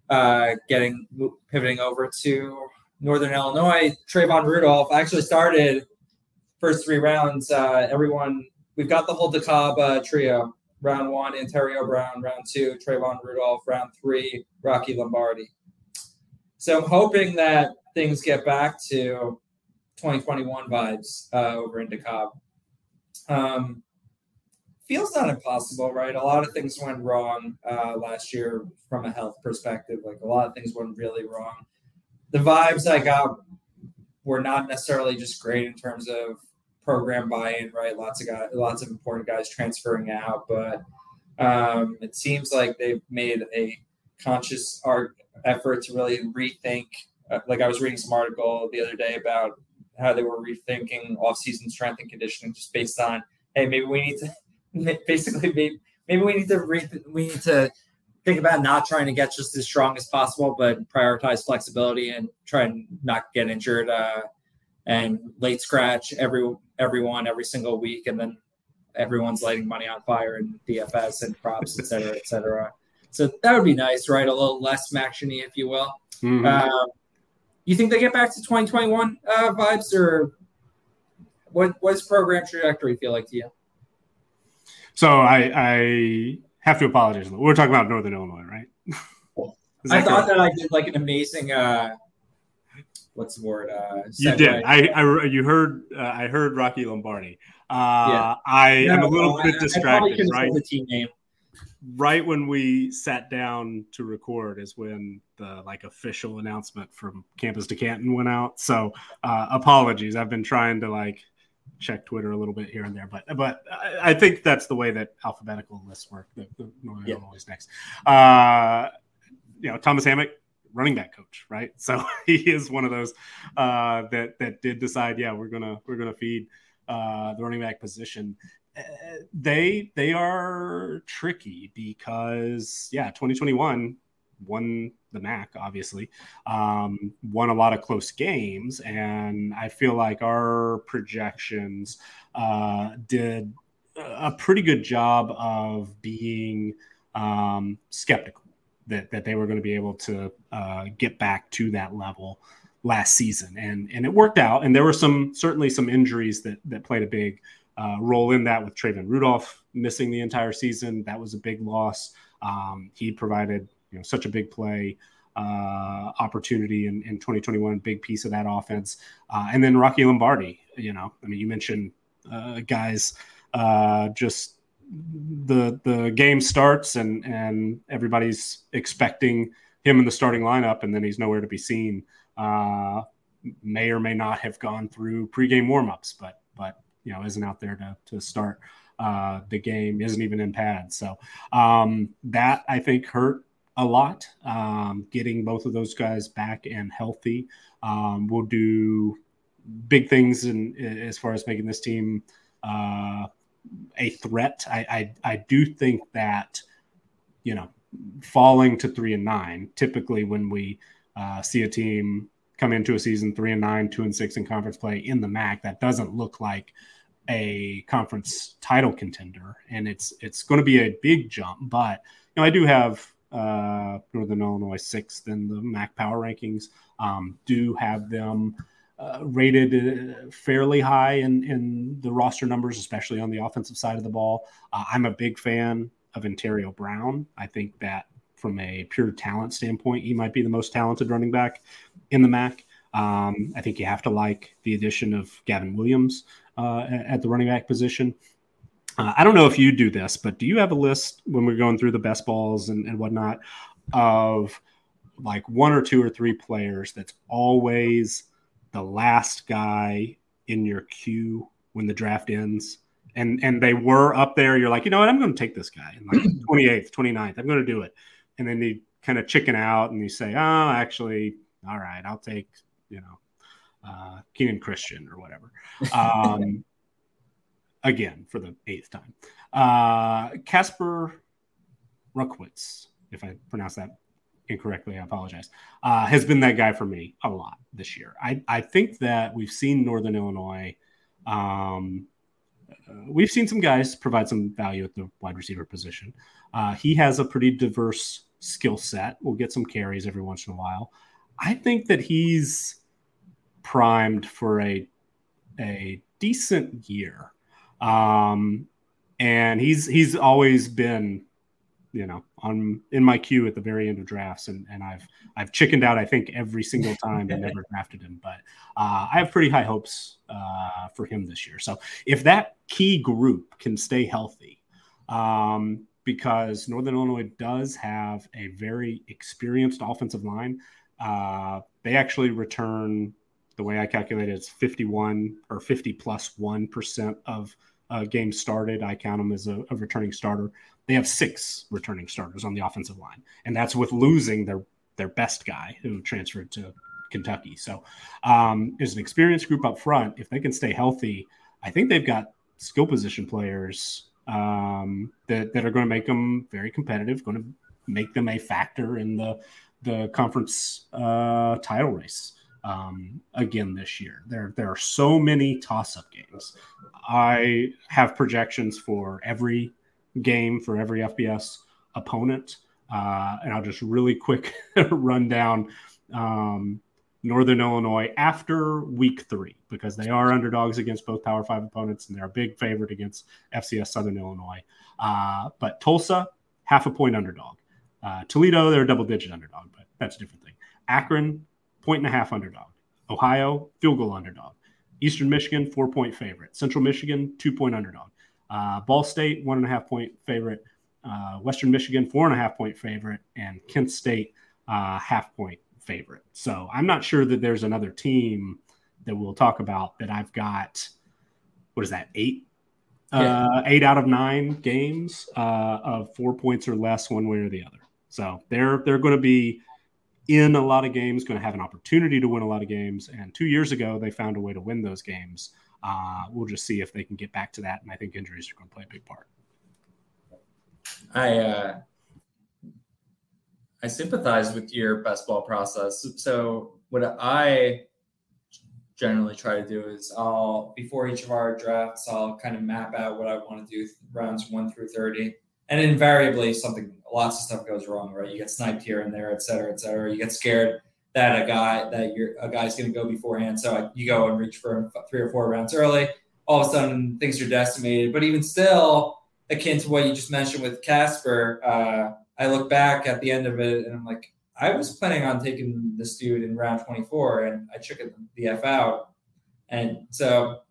uh, getting pivoting over to Northern Illinois. Trayvon Rudolph actually started first three rounds. Uh, everyone, we've got the whole DeKalb trio. Round one, Antario Brown. Round two, Trayvon Rudolph. Round three, Rocky Lombardi. So I'm hoping that things get back to 2021 vibes uh, over in DeKalb. Um, feels not impossible, right? A lot of things went wrong uh, last year from a health perspective. Like a lot of things went really wrong. The vibes I got were not necessarily just great in terms of program buy-in, right? Lots of guys, lots of important guys transferring out, but um, it seems like they've made a conscious art effort to really rethink. Uh, like I was reading some article the other day about how they were rethinking off-season strength and conditioning just based on, hey, maybe we need to basically maybe, maybe we need to re- we need to think about not trying to get just as strong as possible, but prioritize flexibility and try and not get injured uh, and late scratch every everyone every single week, and then everyone's lighting money on fire in DFS and props, et cetera, et cetera. So that would be nice, right? A little less actiony, if you will. Mm-hmm. Uh, you think they get back to 2021 uh, vibes, or what? What's program trajectory feel like to you? So I, I have to apologize. We're talking about Northern Illinois, right? I thought that I did like an amazing. Uh, what's the word? Uh, you did. I, I, you heard. Uh, I heard Rocky Lombardi. Uh, yeah. I no, am a little bit distracted. right. The team name. Right when we sat down to record is when the like official announcement from Campus 2 Canton went out. So uh, apologies. I've been trying to like check Twitter a little bit here and there, but but I, I think that's the way that alphabetical lists work. The, the Northern yeah. Illinois next. Uh, you know, Thomas Hammock, running back coach, right? So he is one of those uh, that that did decide, yeah, we're gonna we're gonna feed uh, the running back position. they they are tricky because yeah, 2021 won the MAC, obviously, um, won a lot of close games, and I feel like our projections uh, did a pretty good job of being um, skeptical that that they were going to be able to uh, get back to that level last season, and and it worked out. And there were some certainly some injuries that that played a big uh, role in that with Trayvon Rudolph missing the entire season. That was a big loss. Um, he provided you know such a big play uh, opportunity in, in 2021, big piece of that offense. Uh, and then Rocky Lombardi, you know, I mean, you mentioned uh, guys uh, just the the game starts and and everybody's expecting him in the starting lineup, and then he's nowhere to be seen. Uh, may or may not have gone through pregame warmups, but but you know isn't out there to to start uh, the game, isn't even in pads. So um, that I think hurt a lot. Um, getting both of those guys back and healthy um, will do big things in, as far as making this team uh, a threat. I, I, I do think that you know falling to three and nine typically when we uh, see a team come into a season three and nine, two and six in conference play in the MAC, that doesn't look like a conference title contender, and it's it's going to be a big jump. But you know, I do have uh, Northern Illinois sixth in the MAC power rankings. Um, do have them uh, rated uh, fairly high in, in the roster numbers, especially on the offensive side of the ball. Uh, I'm a big fan of Antario Brown. I think that from a pure talent standpoint, he might be the most talented running back in the MAC. Um, I think you have to like the addition of Gavin Williams uh, at the running back position. Uh, I don't know if you do this, but do you have a list when we're going through the best balls and, and whatnot of like one or two or three players that's always the last guy in your queue when the draft ends? And and they were up there. You're like, you know what? I'm going to take this guy like 28th, 29th. I'm going to do it. And then you kind of chicken out and you say, oh, actually, all right, I'll take, you know, uh, Kenan Christon or whatever. Um, again for the eighth time. Uh, Kacper Rutkiewicz, if I pronounce that incorrectly, I apologize, uh, has been that guy for me a lot this year. I, I think that we've seen Northern Illinois. Um, uh, we've seen some guys provide some value at the wide receiver position. Uh, he has a pretty diverse skill set. We'll get some carries every once in a while. I think that he's primed for a a decent year. Um, and he's he's always been, you know, on in my queue at the very end of drafts, and and I've I've chickened out I think every single time and never drafted him, but uh, I have pretty high hopes uh, for him this year. So if that key group can stay healthy, um, because Northern Illinois does have a very experienced offensive line. Uh, they actually return the way I calculate it, it's 51 or 50 plus 1 of uh, games started. I count them as a, a, returning starter. They have six returning starters on the offensive line, and that's with losing their their best guy who transferred to Kentucky. So um, there's an experienced group up front. If they can stay healthy, I think they've got skill position players um, that, that are going to make them very competitive, going to make them a factor in the the conference uh, title race um, again this year. There, there are so many toss-up games. I have projections for every game for every FBS opponent, uh, and I'll just really quick run down um, Northern Illinois after Week Three because they are underdogs against both Power Five opponents, and they're a big favorite against FCS Southern Illinois. Uh, but Tulsa, half a point underdog. Uh, Toledo, they're a double-digit underdog, but that's a different thing. Akron, point and a half underdog. Ohio, field goal underdog. Eastern Michigan, four point favorite. Central Michigan, two point underdog. Uh, Ball State, one and a half point favorite. Uh, Western Michigan, four and a half point favorite. And Kent State, uh, half point favorite. So I'm not sure that there's another team that we'll talk about that I've got. What is that? Eight, yeah. Uh, eight out of nine games uh, of four points or less, one way or the other. So they're they're going to be in a lot of games, going to have an opportunity to win a lot of games. And two years ago, they found a way to win those games. uh, we'll just see if they can get back to that. And I think injuries are going to play a big part. I uh, I sympathize with your best ball process. So what I generally try to do is I'll before each of our drafts I'll kind of map out what I want to do rounds one through thirty, and invariably something lots of stuff goes wrong. Right, you get sniped here and there, et cetera, et cetera. You get scared that a guy that you're a guy's going to go beforehand, so you go and reach for three or four rounds early. All of a sudden, things are decimated. But even still, akin to what you just mentioned with Kacper, uh, I look back at the end of it and I'm like, I was planning on taking this dude in round 24 and I took the F out. And so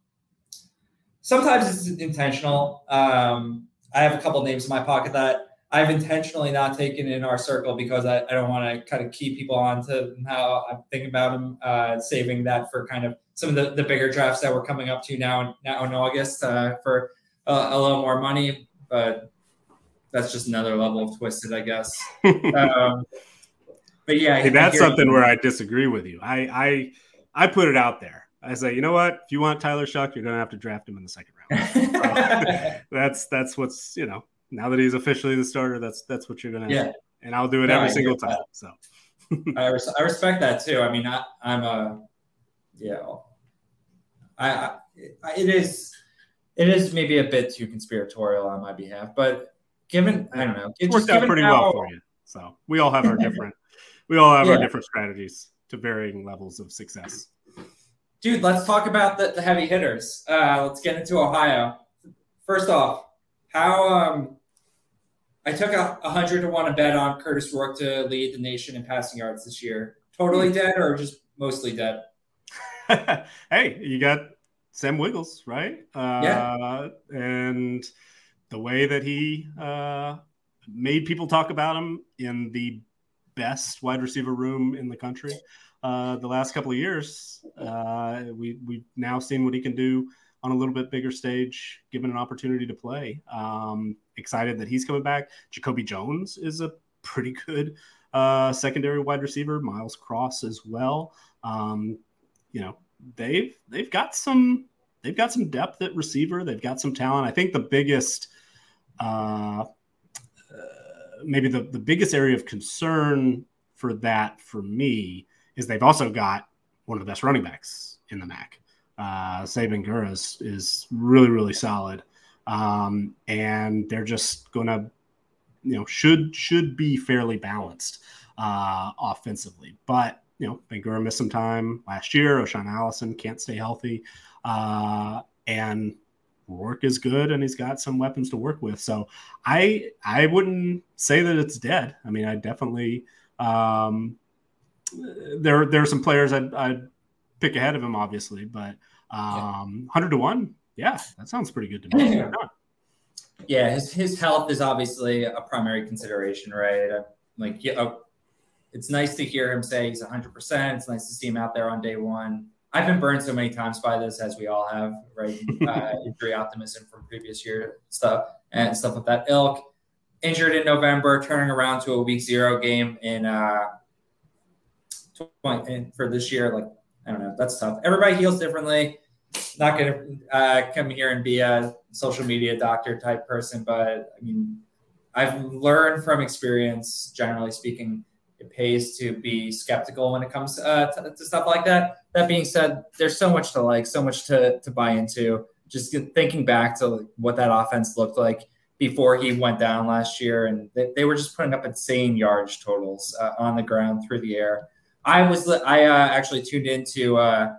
sometimes it's intentional. Um, I have a couple names in my pocket that I've intentionally not taken in our circle because I, I don't want to kind of keep people on to how I'm thinking about them, uh, saving that for kind of some of the, the bigger drafts that we're coming up to now, now in August uh, for uh, a little more money. But that's just another level of twisted, I guess. um, but yeah, hey, that's something where I disagree with you. I, I I put it out there. I say, you know what? If you want Tyler Shough, you're going to have to draft him in the second round. Uh, that's that's what's you know. Now that he's officially the starter, that's that's what you're going to. Yeah. Have. And I'll do it no, every single time. That. So. I, res- I respect that too. I mean, I, I'm a, yeah, I, I, it is, it is maybe a bit too conspiratorial on my behalf, but given I don't know, it worked out pretty how, well for you. So we all have our different we all have yeah. our different strategies to varying levels of success. Dude, let's talk about the, the heavy hitters. Uh, let's get into Ohio. First off, how um, I took a, a hundred to one a bet on Curtis Rourke to lead the nation in passing yards this year. Totally hmm. dead or just mostly dead? hey, you got Sam Wiggins, right? Uh, yeah. And the way that he uh, made people talk about him in the best wide receiver room in the country uh, the last couple of years. Uh, we we've now seen what he can do on a little bit bigger stage, given an opportunity to play. Um, excited that he's coming back. Jacoby Jones is a pretty good uh, secondary wide receiver. Miles Cross as well. Um, you know they've they've got some they've got some depth at receiver. They've got some talent. I think the biggest uh, maybe the, the biggest area of concern for that for me is they've also got one of the best running backs in the MAC. Uh, Sieh Bangura is, is really, really solid. Um, and they're just going to, you know, should should be fairly balanced uh, offensively. But, you know, Bangura missed some time last year. O'Shaan Allison can't stay healthy. Uh, and Rourke is good and he's got some weapons to work with. So I I wouldn't say that it's dead. I mean, I definitely um, there there are some players I'd, I'd pick ahead of him, obviously, but um, hundred to one, yeah, that sounds pretty good to me. yeah, his his health is obviously a primary consideration, right? Uh, like, yeah, uh, it's nice to hear him say he's 100. percent It's nice to see him out there on day one. I've been burned so many times by this, as we all have, right? Uh, injury optimism from previous year stuff and stuff with that ilk. Injured in November, turning around to a week zero game in uh, for this year. Like I don't know, that's tough. Everybody heals differently. Not gonna uh, come here and be a social media doctor type person, but I mean, I've learned from experience, generally speaking, it pays to be skeptical when it comes uh, to, to, stuff like that. That being said, there's so much to like, so much to to buy into. Just thinking back to what that offense looked like before he went down last year, and they, they were just putting up insane yardage totals uh, on the ground through the air. I was I uh, actually tuned into uh,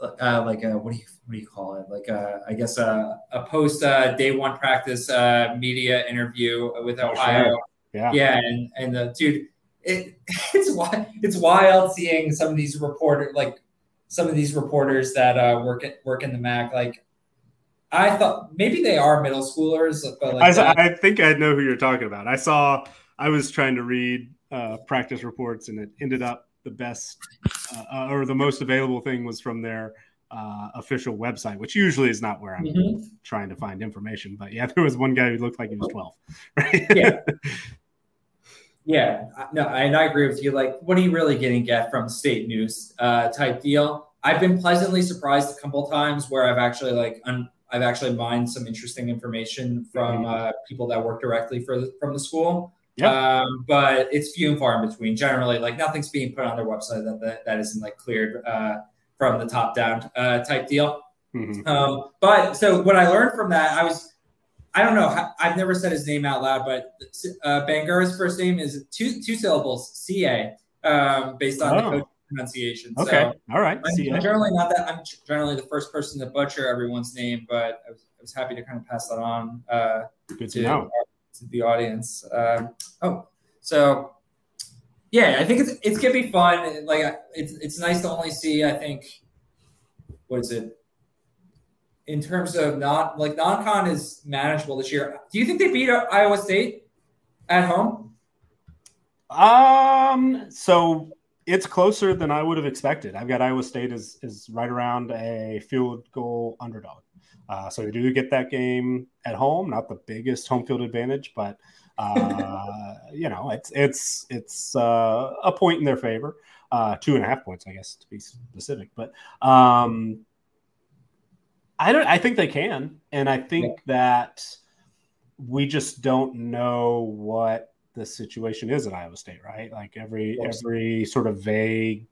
uh, like a what do you what do you call it? Like a, I guess a, a post uh, day one practice uh, media interview with oh, Ohio. Sure. Yeah, yeah, and and the dude it, it's wild. It's wild seeing some of these reporters, like some of these reporters that uh, work at, work in the MAC. Like, I thought maybe they are middle schoolers, but like I, I think I know who you're talking about. I saw. I was trying to read uh, practice reports, and it ended up the best uh, or the most available thing was from their uh, official website, which usually is not where I'm mm-hmm. trying to find information. But yeah, there was one guy who looked like he was 12. Right? Yeah. Yeah, no, and I agree with you. Like, what are you really getting get from state news uh, type deal? I've been pleasantly surprised a couple times where I've actually like un- I've actually mined some interesting information from uh, people that work directly for the, from the school. Yeah. Um, but it's few and far in between. Generally, like nothing's being put on their website that that, that isn't like cleared uh, from the top down uh, type deal. Mm-hmm. Um, but so what I learned from that, I was, I don't know, I've never said his name out loud, but uh, Bangura's first name is two two syllables, C A, um, based on oh. the pronunciation. Okay, so all right. I'm, I'm generally not that. I'm generally the first person to butcher everyone's name, but I was, I was happy to kind of pass that on. Uh, Good to, to know. Our, to the audience. Um, oh, so yeah, I think it's it's gonna be fun. Like it's it's nice to only see. I think what is it in terms of not like non-con is manageable this year. Do you think they beat Iowa State at home? Um. So it's closer than I would have expected. I've got Iowa State is is right around a field goal underdog. Uh, so they do get that game at home, not the biggest home field advantage, but uh, you know it's it's it's uh, a point in their favor, uh, two and a half points, I guess to be specific. But um, I don't. I think they can, and I think that we just don't know what the situation is at Iowa State, right? Like every every sort of vague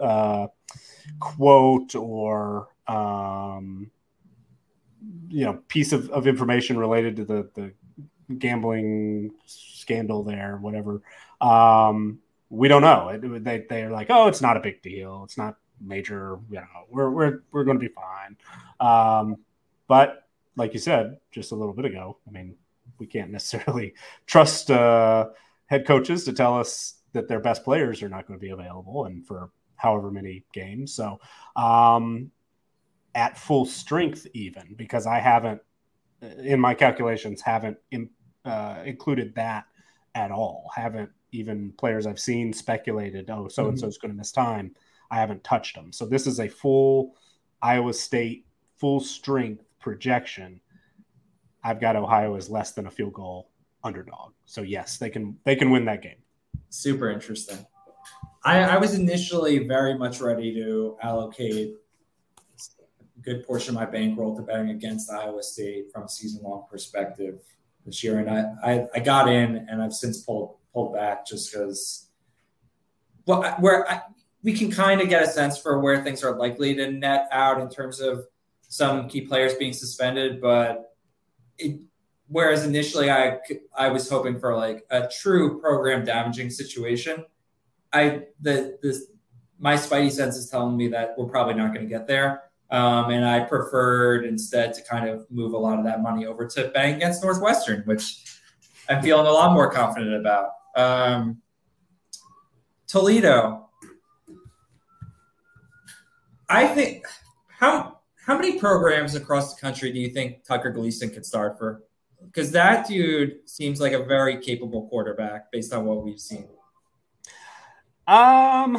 uh, quote or um, you know piece of, of information related to the the gambling scandal there, whatever. Um, we don't know. It, they they're like, oh, it's not a big deal. It's not major. You know, we're we're we're going to be fine. Um, but like you said just a little bit ago, I mean, we can't necessarily trust uh, head coaches to tell us that their best players are not going to be available and for however many games. So um, at full strength even because I haven't in my calculations haven't in, uh, included that at all. Haven't even players I've seen speculated. Oh, so and so is going to miss time. I haven't touched them. So this is a full Iowa State full strength projection. I've got Ohio as less than a field goal underdog. So yes, they can they can win that game. Super interesting. I, I was initially very much ready to allocate good portion of my bankroll to betting against Iowa State from a season long perspective this year. And I, I, I, got in and I've since pulled pulled back just because well where I, we can kind of get a sense for where things are likely to net out in terms of some key players being suspended, but it, whereas initially I I was hoping for like a true program damaging situation, I the this my spidey sense is telling me that we're probably not going to get there. Um, and I preferred instead to kind of move a lot of that money over to betting against Northwestern, which I'm feeling a lot more confident about. Um, Toledo. I think how how many programs across the country do you think Tucker Gleason could start for? Because that dude seems like a very capable quarterback based on what we've seen. Um,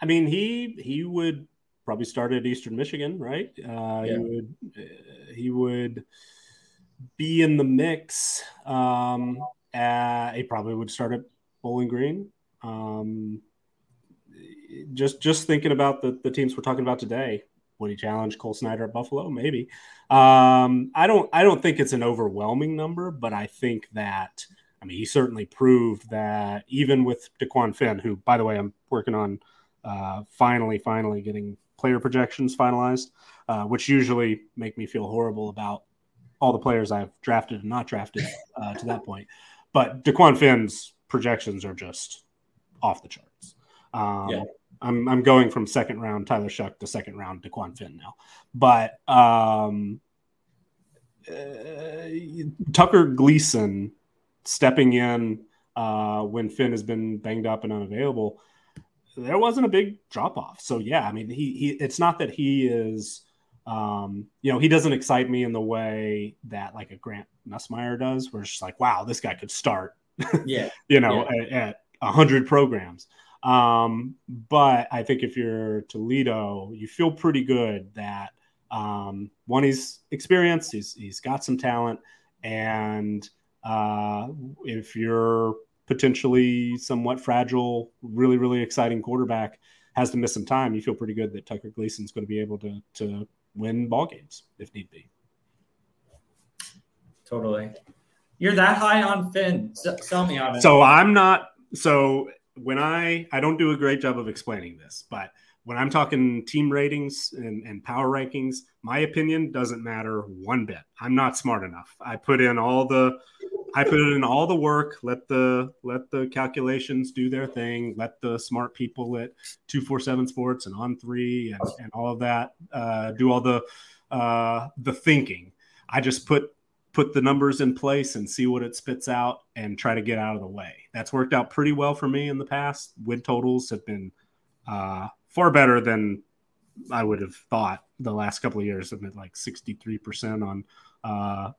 I mean, he he would probably start at Eastern Michigan, right? Uh, yeah. He would uh, he would be in the mix. Um, uh, he probably would start at Bowling Green. Um, just just thinking about the, the teams we're talking about today, would he challenge Cole Snyder at Buffalo? Maybe. Um, I don't I don't think it's an overwhelming number, but I think that I mean he certainly proved that even with DeQuan Finn, who by the way I'm working on uh, finally finally getting player projections finalized, uh, which usually make me feel horrible about all the players I've drafted and not drafted uh, to that point. But DeQuan Finn's projections are just off the charts. Um, yeah. I'm, I'm going from second round Tyler Shough to second round DeQuan Finn now. But um, uh, Tucker Gleason stepping in uh, when Finn has been banged up and unavailable there wasn't a big drop off. So yeah, I mean, he he it's not that he is um, you know, he doesn't excite me in the way that like a Grant Nussmeier does, where it's just like, wow, this guy could start, yeah, you know, yeah. at a hundred programs. Um, but I think if you're Toledo, you feel pretty good that um, one, he's experienced, he's he's got some talent, and uh, if you're potentially somewhat fragile, really, really exciting quarterback, has to miss some time, you feel pretty good that Tucker Gleason's going to be able to to win ball games if need be. Totally. You're that high on Finn. Sell me on it. So I'm not. So when I I don't do a great job of explaining this, but when I'm talking team ratings and, and power rankings, my opinion doesn't matter one bit. I'm not smart enough. I put in all the I put in all the work. Let the let the calculations do their thing. Let the smart people at two four seven Sports and on three and, and all of that uh, do all the uh, the thinking. I just put put the numbers in place and see what it spits out and try to get out of the way. That's worked out pretty well for me in the past. Win totals have been uh, far better than I would have thought the last couple of years. I've been like 63% on uh,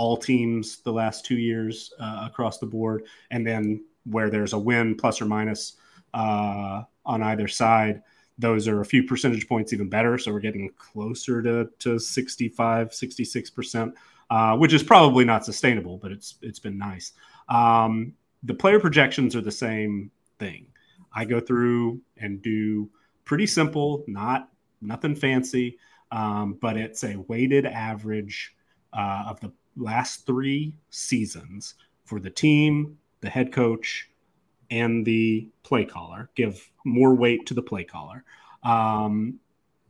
all teams the last two years uh, across the board. And then where there's a win plus or minus uh, on either side, those are a few percentage points even better. So we're getting closer to, to 65, 66%, uh, which is probably not sustainable, but it's it's been nice. Um, the player projections are the same thing. I go through and do pretty simple, not nothing fancy, um, but it's a weighted average uh, of the last three seasons for the team, the head coach, and the play caller. Give more weight to the play caller. Um,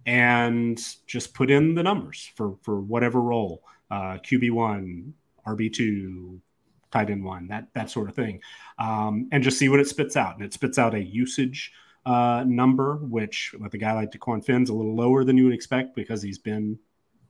and just put in the numbers for for whatever role uh, QB one, RB two, tight end one, that that sort of thing, um, and just see what it spits out. And it spits out a usage uh, number, which with a guy like Dequan Finn's a little lower than you would expect because he's been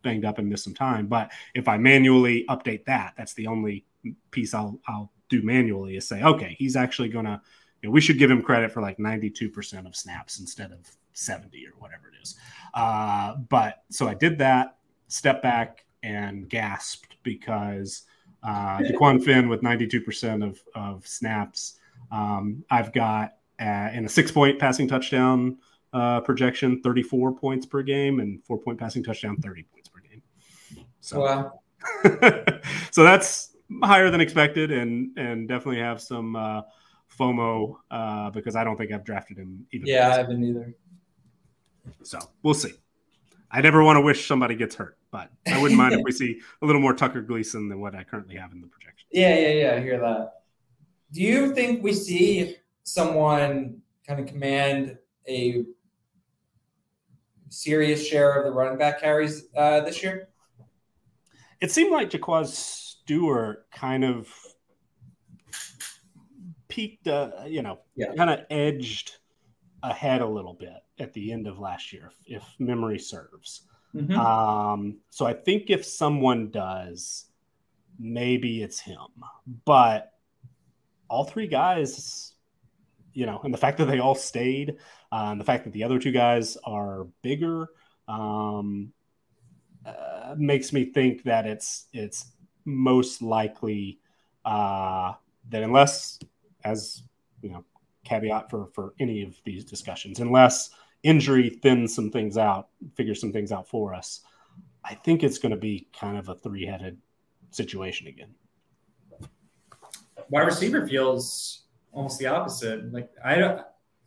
banged up and missed some time. But if I manually update that, that's the only piece I'll I'll do manually is say, okay, he's actually gonna. You know, we should give him credit for like 92% of snaps instead of 70 or whatever it is. Uh, but so I did that, step back and gasped because uh, Dequan Finn with 92% of, of snaps. Um, I've got uh, in a six point passing touchdown uh, projection, 34 points per game, and four point passing touchdown, 30 points. So, wow. so that's higher than expected, and and definitely have some uh, FOMO uh, because I don't think I've drafted him. Even yeah, I haven't either. So we'll see. I never want to wish somebody gets hurt, but I wouldn't mind if we see a little more Tucker Gleason than what I currently have in the projection. Yeah, yeah, yeah. I hear that. Do you think we see someone kind of command a serious share of the running back carries uh, this year? It seemed like Jaquan Stewart kind of peaked, uh, you know, yeah. kind of edged ahead a little bit at the end of last year, if, if memory serves. Mm-hmm. Um, so I think if someone does, maybe it's him. But all three guys, you know, and the fact that they all stayed, uh, and the fact that the other two guys are bigger, um, uh, makes me think that it's it's most likely uh, that unless, as you know, caveat for for any of these discussions, unless injury thins some things out, figures some things out for us, I think it's going to be kind of a three headed situation again. Wide receiver feels almost the opposite. Like I don't,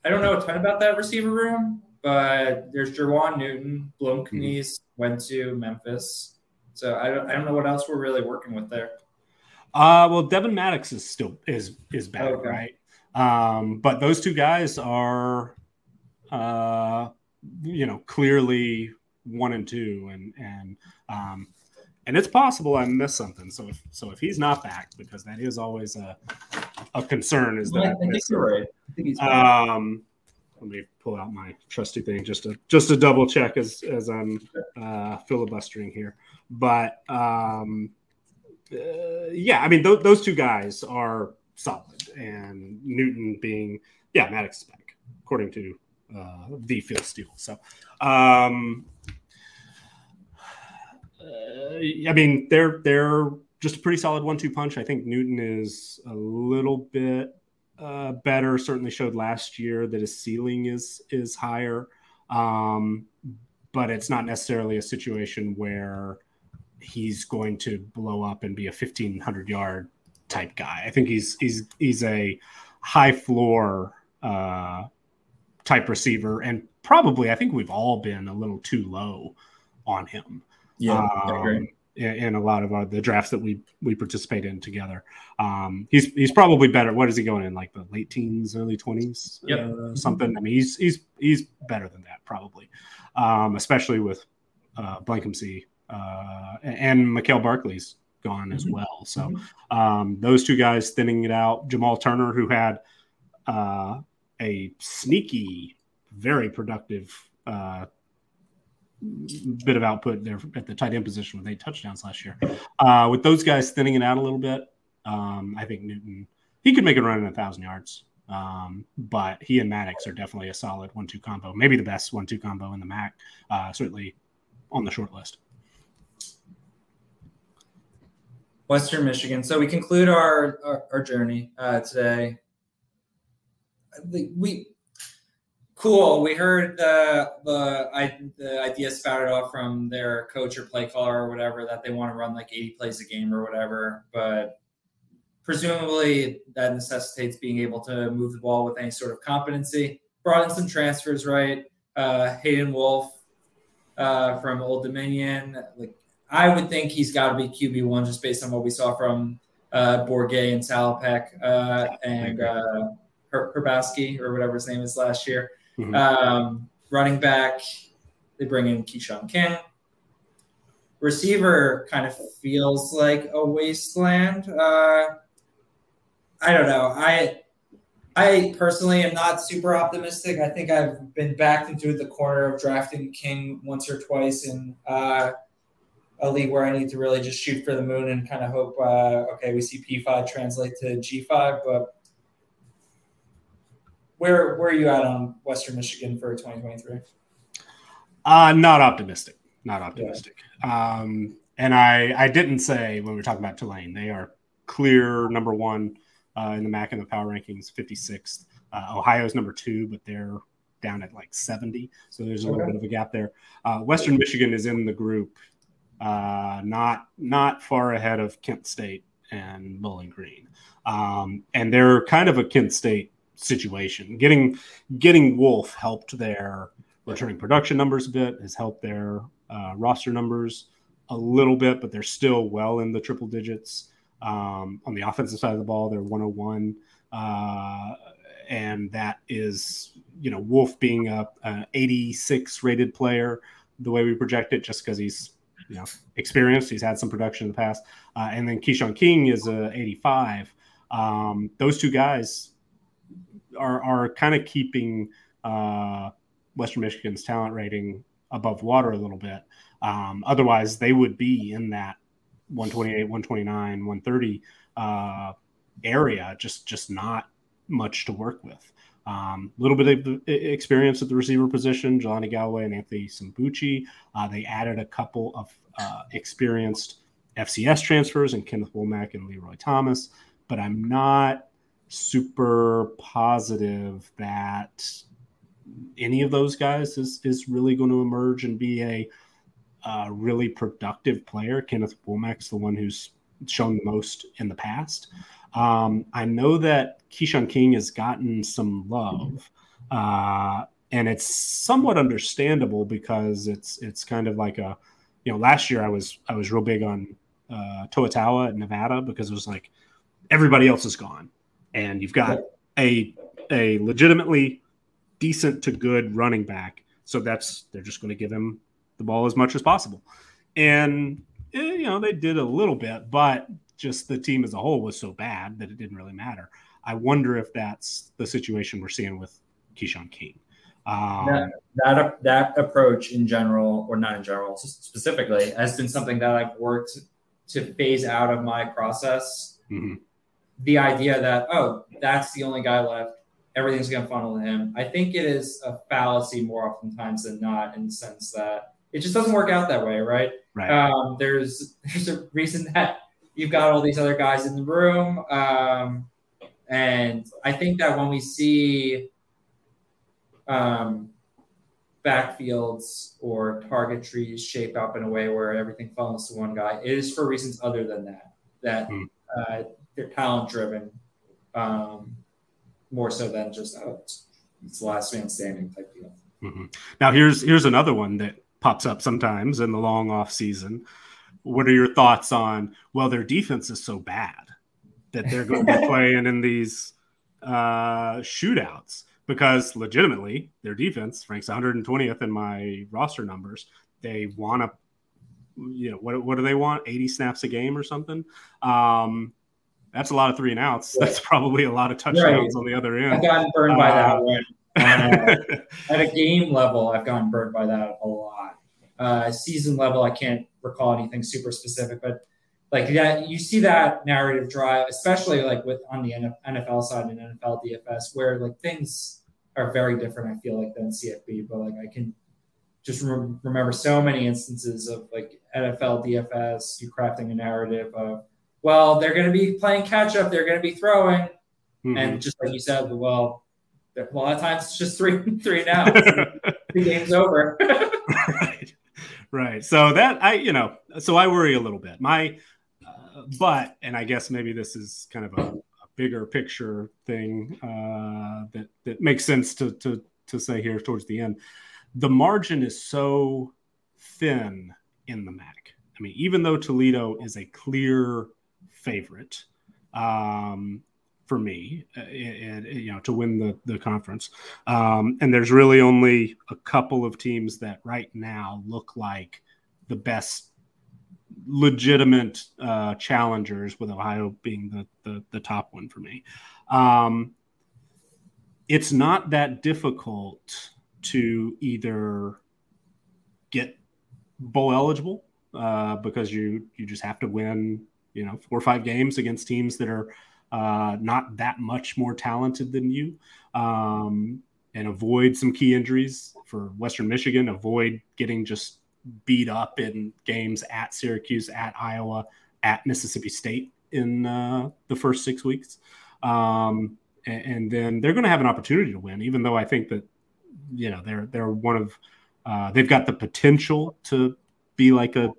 I don't know a ton about that receiver room, but there's Jerjuan Newton, Blum mm-hmm. went to Memphis, so I don't, I don't know what else we're really working with there. Uh, well, Devin Maddox is still is is back, okay. right? Um, but those two guys are, uh, you know, clearly one and two, and and um, and it's possible I missed something. So if so, if he's not back, because that is always a a concern, is that yeah, I think you're right. I think he's um, let me pull out my trusty thing just to just to double check as as I'm uh, filibustering here. But um, uh, yeah, I mean th- those two guys are solid, and Newton being yeah Maddox is back according to uh, the Phil Steele. So um, uh, I mean, they're they're just a pretty solid one-two punch. I think Newton is a little bit uh, better. Certainly showed last year that his ceiling is is higher, um, but it's not necessarily a situation where he's going to blow up and be a 1500 yard type guy. I think he's he's he's a high floor uh, type receiver, and probably I think we've all been a little too low on him. Yeah, um, in, in, a lot of our, the drafts that we we participate in together. Um, he's he's probably better. What is he going in like the late teens, early twenties? Yep. Uh, something. I mean, he's he's he's better than that probably, um, especially with uh, Blankensee uh, and Mikael Barkley's gone as mm-hmm. well. So mm-hmm. um, those two guys thinning it out. Jamal Turner, who had uh, a sneaky, very productive uh, bit of output there at the tight end position with eight touchdowns last year. Uh, with those guys thinning it out a little bit, um, I think Newton he could make it run in a thousand yards. Um, but he and Maddox are definitely a solid one-two combo, maybe the best one-two combo in the MAC. Uh, certainly on the short list. Western Michigan. So we conclude our our, our journey uh, today. We cool. We heard the the I, the idea spouted off from their coach or play caller or whatever that they want to run like 80 plays a game or whatever, but presumably that necessitates being able to move the ball with any sort of competency. Brought in some transfers, right? Uh, Hayden Wolff uh, from Old Dominion, like I would think he's got to be QB one just based on what we saw from uh, Bourguet and Salopek uh, and uh, Herbatsky or whatever his name is last year. Mm-hmm. Um, running back, they bring in Keshawn King. Receiver kind of feels like a wasteland. Uh, I don't know. I I personally am not super optimistic. I think I've been backed into the corner of drafting King once or twice, and uh, a league where I need to really just shoot for the moon and kind of hope, uh, okay, we see P5 translate to G5. But where where are you at on Western Michigan for 2023? Uh, not optimistic. Not optimistic. Yeah. Um, and I, I didn't say when we were talking about Tulane, they are clear number one uh, in the MAC and the power rankings, 56th. Uh, Ohio's number two, but they're down at like 70. So there's a little bit of a gap there. Uh, Western Michigan is in the group uh, not not far ahead of Kent State and Bowling Green, um, and they're kind of a Kent State situation. Getting getting Wolff helped their returning production numbers a bit, has helped their uh, roster numbers a little bit, but they're still well in the triple digits. Um, on the offensive side of the ball, they're 101. Uh, and that is, you know, Wolff being a, a 86 rated player, the way we project it, just because he's you know experienced. He's had some production in the past, uh, and then Keshawn King is a 85. Um, those two guys are are kind of keeping uh, Western Michigan's talent rating above water a little bit. Um, otherwise, they would be in that 128, 129, 130 uh, area. Just just not much to work with. A um, little bit of experience at the receiver position, Jelani Galloway and Anthony Sambucci. Uh, they added a couple of uh, experienced FCS transfers and Kenneth Womack and Leroy Thomas, but I'm not super positive that any of those guys is, is really going to emerge and be a uh, really productive player. Kenneth Womack's the one who's shown the most in the past. Um, I know that Keshawn King has gotten some love, uh, and it's somewhat understandable because it's it's kind of like a, you know, last year I was I was real big on uh, Toa Taua at Nevada because it was like everybody else is gone, and you've got a a legitimately decent to good running back, so that's they're just going to give him the ball as much as possible, and eh, you know they did a little bit, but just the team as a whole was so bad that it didn't really matter. I wonder if that's the situation we're seeing with Keshawn King. Um, that, that, that approach in general, or not in general, specifically, has been something that I've worked to phase out of my process. Mm-hmm. The idea that oh, that's the only guy left, everything's going to funnel to him. I think it is a fallacy more oftentimes than not, in the sense that it just doesn't work out that way, right? Right. Um, there's there's a reason that you've got all these other guys in the room. Um, and I think that when we see um, backfields or target trees shape up in a way where everything funnels to one guy, it is for reasons other than that, that mm. uh, they're talent driven um, more so than just, oh, it's the last man standing type deal. Mm-hmm. Now here's here's another one that pops up sometimes in the long off season. What are your thoughts on? Well, their defense is so bad that they're going to be playing in these uh, shootouts because legitimately their defense ranks 120th in my roster numbers. They want to, you know, what, what do they want? 80 snaps a game or something. Um, that's a lot of three and outs. That's probably a lot of touchdowns right. on the other end. I've gotten burned by that uh, one. Uh, at a game level, I've gotten burned by that a lot. Uh, season level, I can't recall anything super specific, but like that, you see that narrative drive, especially like with on the NFL side and NFL DFS, where like things are very different. I feel like than CFB, but like I can just re- remember so many instances of like NFL DFS, you crafting a narrative of well, they're going to be playing catch up, they're going to be throwing, mm-hmm. and just like you said, well, a lot of times it's just three three now, the game's over. right, right. So that I, you know, so I worry a little bit. My, uh, but and I guess maybe this is kind of a, a bigger picture thing uh, that that makes sense to to to say here towards the end. The margin is so thin in the MAC. I mean, even though Toledo is a clear favorite um, for me, and, uh, you know, to win the the conference. Um, and there's really only a couple of teams that right now look like the best legitimate uh, challengers, with Ohio being the, the, the top one for me. Um, it's not that difficult to either get bowl eligible uh, because you you just have to win you know four or five games against teams that are uh, not that much more talented than you, um, and avoid some key injuries for Western Michigan. Avoid getting just beat up in games at Syracuse, at Iowa, at Mississippi State in uh, the first six weeks. Um, and, and, then they're going to have an opportunity to win, even though I think that you know they're they're one of uh, they've got the potential to be like a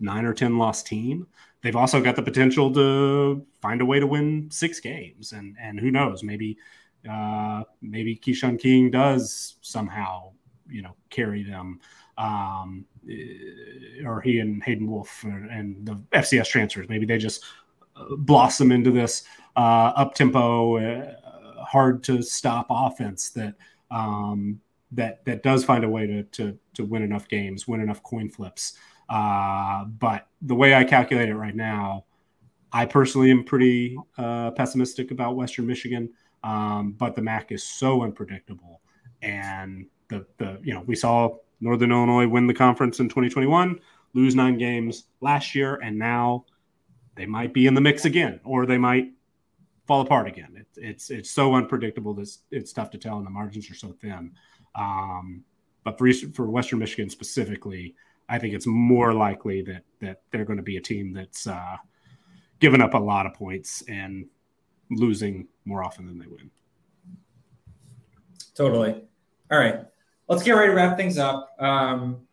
nine or ten loss team they've also got the potential to find a way to win six games, and and who knows, maybe uh, maybe Keshawn King does somehow you know carry them, um, eh, or he and Hayden Wolff and the FCS transfers, maybe they just uh, blossom into this uh, up tempo, uh, hard to stop offense that. Um, that that does find a way to to to win enough games, win enough coin flips, uh, but the way I calculate it right now, I personally am pretty uh, pessimistic about Western Michigan. Um, but the MAC is so unpredictable, and the the you know we saw Northern Illinois win the conference in 2021, lose nine games last year, and now they might be in the mix again, or they might fall apart again. It, it's it's so unpredictable. That it's tough to tell, and the margins are so thin. Um, but for for Western Michigan specifically, I think it's more likely that that they're going to be a team that's uh, giving up a lot of points and losing more often than they win. Totally. All right, let's get ready to wrap things up. Um,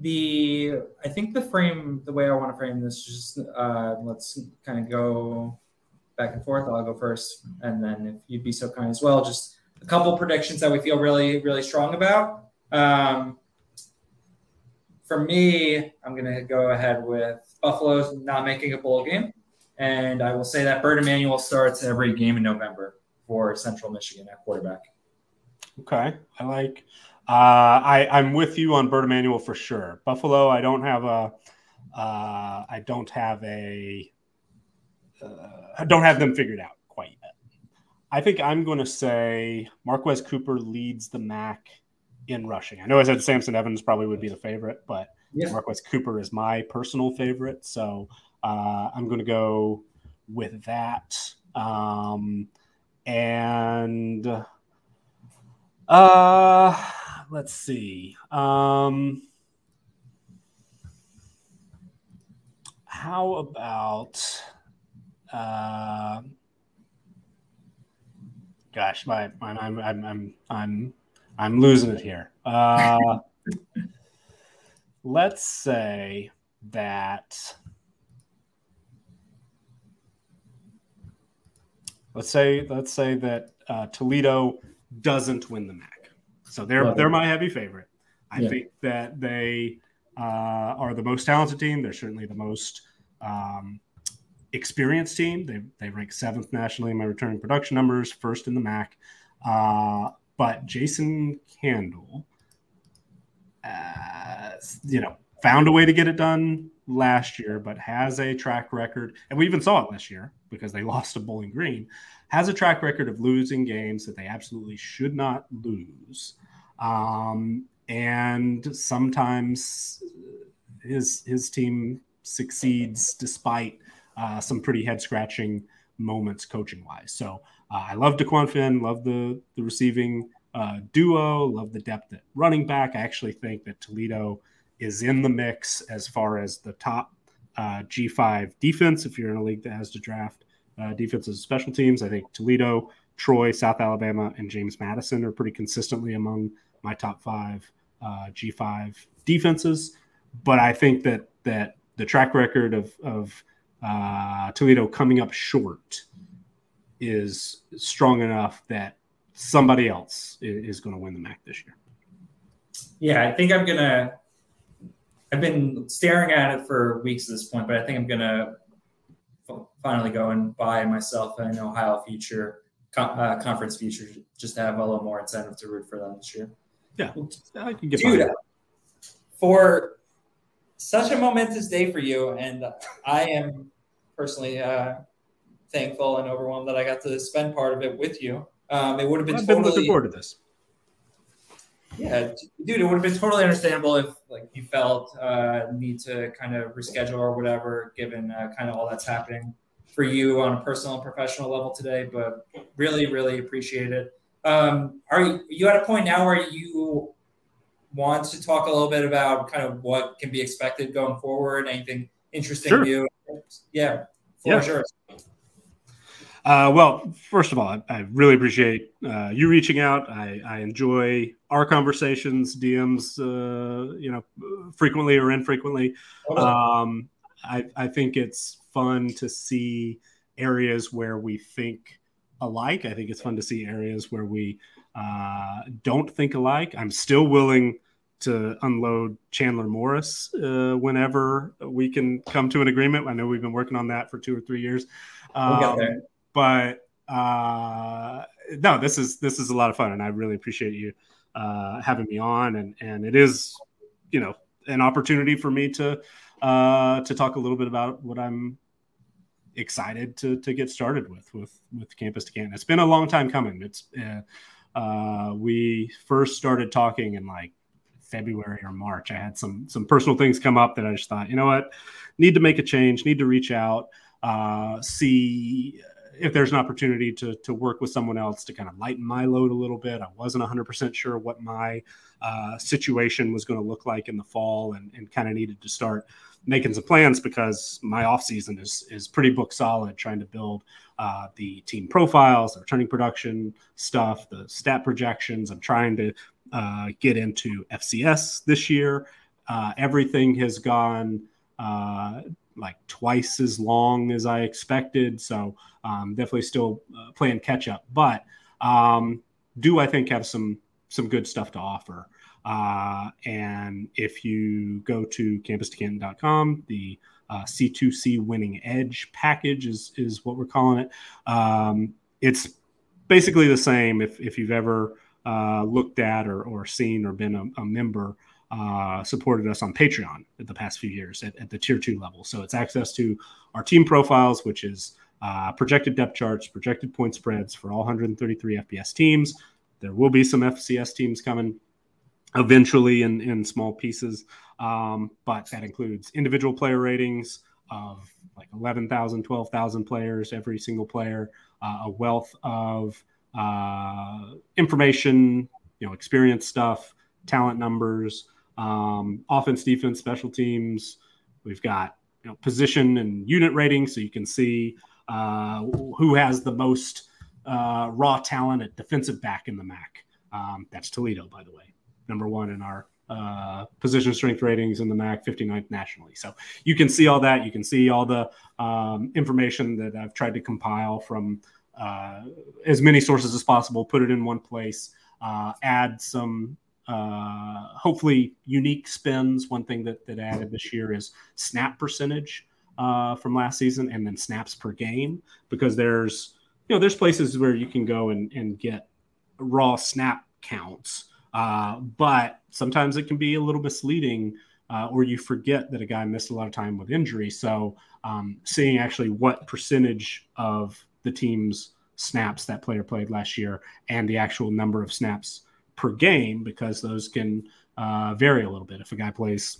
the I think the frame, the way I want to frame this, just uh, let's kind of go back and forth. I'll go first, and then if you'd be so kind as well, just a couple predictions that we feel really, really strong about. Um, for me, I'm going to go ahead with Buffalo's not making a bowl game. And I will say that Bert Emanuel starts every game in November for Central Michigan at quarterback. Okay. I like, uh, I, I'm with you on Bert Emanuel for sure. Buffalo, I don't have a, uh, I don't have a, uh, I don't have them figured out quite yet. I think I'm going to say Marquez Cooper leads the MAC in rushing. I know I said Samson Evans probably would be the favorite, but yeah. Marquez Cooper is my personal favorite. So uh, I'm going to go with that. Um, and uh, let's see. Um, how about uh, gosh, my, my I'm, I'm I'm I'm I'm losing it here. Uh, let's say that Let's say let's say that uh, Toledo doesn't win the MAC, so they're they're my heavy favorite. I yeah. think that they uh, are the most talented team. They're certainly the most um, experienced team. They they rank seventh nationally in my returning production numbers, first in the MAC. Uh, but Jason Candle, uh, you know, found a way to get it done last year, but has a track record, and we even saw it this year because they lost to Bowling Green, has a track record of losing games that they absolutely should not lose. Um, and sometimes his his team succeeds despite uh, some pretty head scratching moments coaching wise. So uh, I love Dequan Finn, love the the receiving uh, duo, love the depth at running back. I actually think that Toledo is in the mix as far as the top uh, G5 defense. If you're in a league that has to draft uh, defensive special teams, I think Toledo, Troy, South Alabama, and James Madison are pretty consistently among my top five uh, G5 defenses. But I think that that the track record of, of uh, Toledo coming up short is strong enough that somebody else is, going to win the MAC this year. Yeah, I think I'm gonna I've been staring at it for weeks at this point, but I think I'm gonna finally go and buy myself an Ohio future uh, conference future just to have a little more incentive to root for them this year. Yeah, I can get dude. For such a momentous day for you, and I am personally uh, thankful and overwhelmed that I got to spend part of it with you. Um, it would have been I've totally, been looking forward to this yeah, dude, it would have been totally understandable if like you felt uh, need to kind of reschedule or whatever, given uh, kind of all that's happening for you on a personal and professional level today. But really, really appreciate it. Um, are you, you at a point now where you want to talk a little bit about kind of what can be expected going forward? Anything interesting sure. you? Yeah, for yeah. sure. Uh, well, first of all, I, I really appreciate uh, you reaching out. I, I, enjoy our conversations, DMs, uh, you know, frequently or infrequently. Um, I, I, think it's fun to see areas where we think alike. I think it's fun to see areas where we uh, don't think alike. I'm still willing to unload Chandler Morris uh, whenever we can come to an agreement. I know we've been working on that for two or three years. Um, we'll but uh, no, this is this is a lot of fun, and I really appreciate you uh, having me on. And and it is, you know, an opportunity for me to uh, to talk a little bit about what I'm excited to to get started with with with Campus 2 Canton. It's been a long time coming. It's uh, uh, we first started talking in like February or March. I had some some personal things come up that I just thought, you know what, need to make a change, need to reach out, uh, see if there's an opportunity to to work with someone else to kind of lighten my load a little bit. I wasn't 100% sure what my uh, situation was going to look like in the fall and, and kind of needed to start making some plans because my off season is is pretty book solid trying to build uh, the team profiles, the returning production stuff, the stat projections. I'm trying to uh, get into FCS this year. Uh, everything has gone uh, like twice as long as I expected. So um, definitely still uh, playing catch up, but um, do I think have some some good stuff to offer. Uh, and if you go to campus2canton.com, the uh, C2C winning edge package is is what we're calling it. Um, it's basically the same if if you've ever uh, looked at or, or seen or been a, a member uh, supported us on Patreon in the past few years at, at, the tier two level. So it's access to our team profiles, which is uh, projected depth charts, projected point spreads for all 133 FBS teams. There will be some FCS teams coming eventually in, in small pieces, um, but that includes individual player ratings of like 11,000, 12,000 players, every single player, uh, a wealth of uh, information, you know, experience stuff, talent numbers, um, offense, defense, special teams. We've got you know, position and unit rating, so you can see uh, who has the most uh, raw talent at defensive back in the MAC. Um, that's Toledo, by the way, number one in our uh, position strength ratings in the MAC, 59th nationally. So you can see all that. You can see all the um, information that I've tried to compile from uh, as many sources as possible, put it in one place, uh, add some uh, hopefully unique spins. One thing that, that added this year is snap percentage uh, from last season and then snaps per game because there's you know there's places where you can go and, and get raw snap counts uh, but sometimes it can be a little misleading uh, or you forget that a guy missed a lot of time with injury so um, seeing actually what percentage of the team's snaps that player played last year and the actual number of snaps per game because those can uh, vary a little bit if a guy plays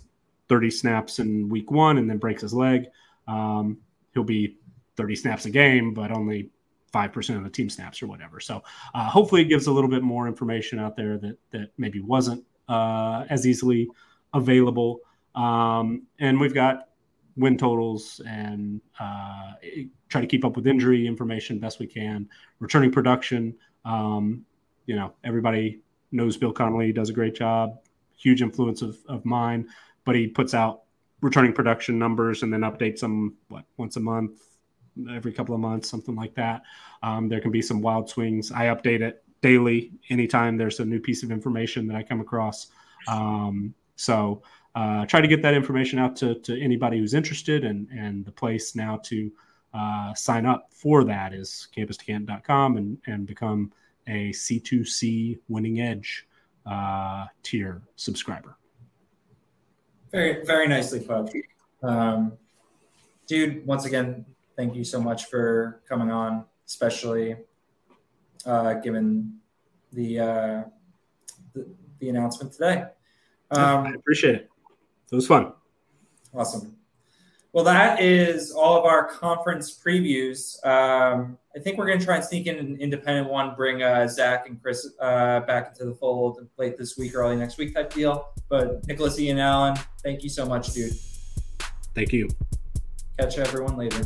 30 snaps in week one and then breaks his leg um, he'll be 30 snaps a game, but only 5% of the team snaps or whatever. So uh, hopefully it gives a little bit more information out there that, that maybe wasn't uh, as easily available. Um, and we've got win totals and uh, try to keep up with injury information best we can. Returning production, um, you know, everybody knows Bill Connelly does a great job, huge influence of, of mine, but he puts out returning production numbers and then updates them what once a month, every couple of months, something like that. Um, there can be some wild swings. I update it daily anytime there's a new piece of information that I come across. Um, so uh, try to get that information out to, to anybody who's interested and, and the place now to uh, sign up for that is campus2canton.com and, and become a C2C winning edge uh, tier subscriber. Very, very nicely put. Um, dude, once again, thank you so much for coming on, especially uh, given the, uh, the, the announcement today. Um, I appreciate it. It was fun. Awesome. Well, that is all of our conference previews. Um, I think we're going to try and sneak in an independent one, bring uh, Zach and Chris uh, back into the fold late this week, or early next week type deal. But Nicholas, Ian, Allen, thank you so much, dude. Thank you. Catch everyone later.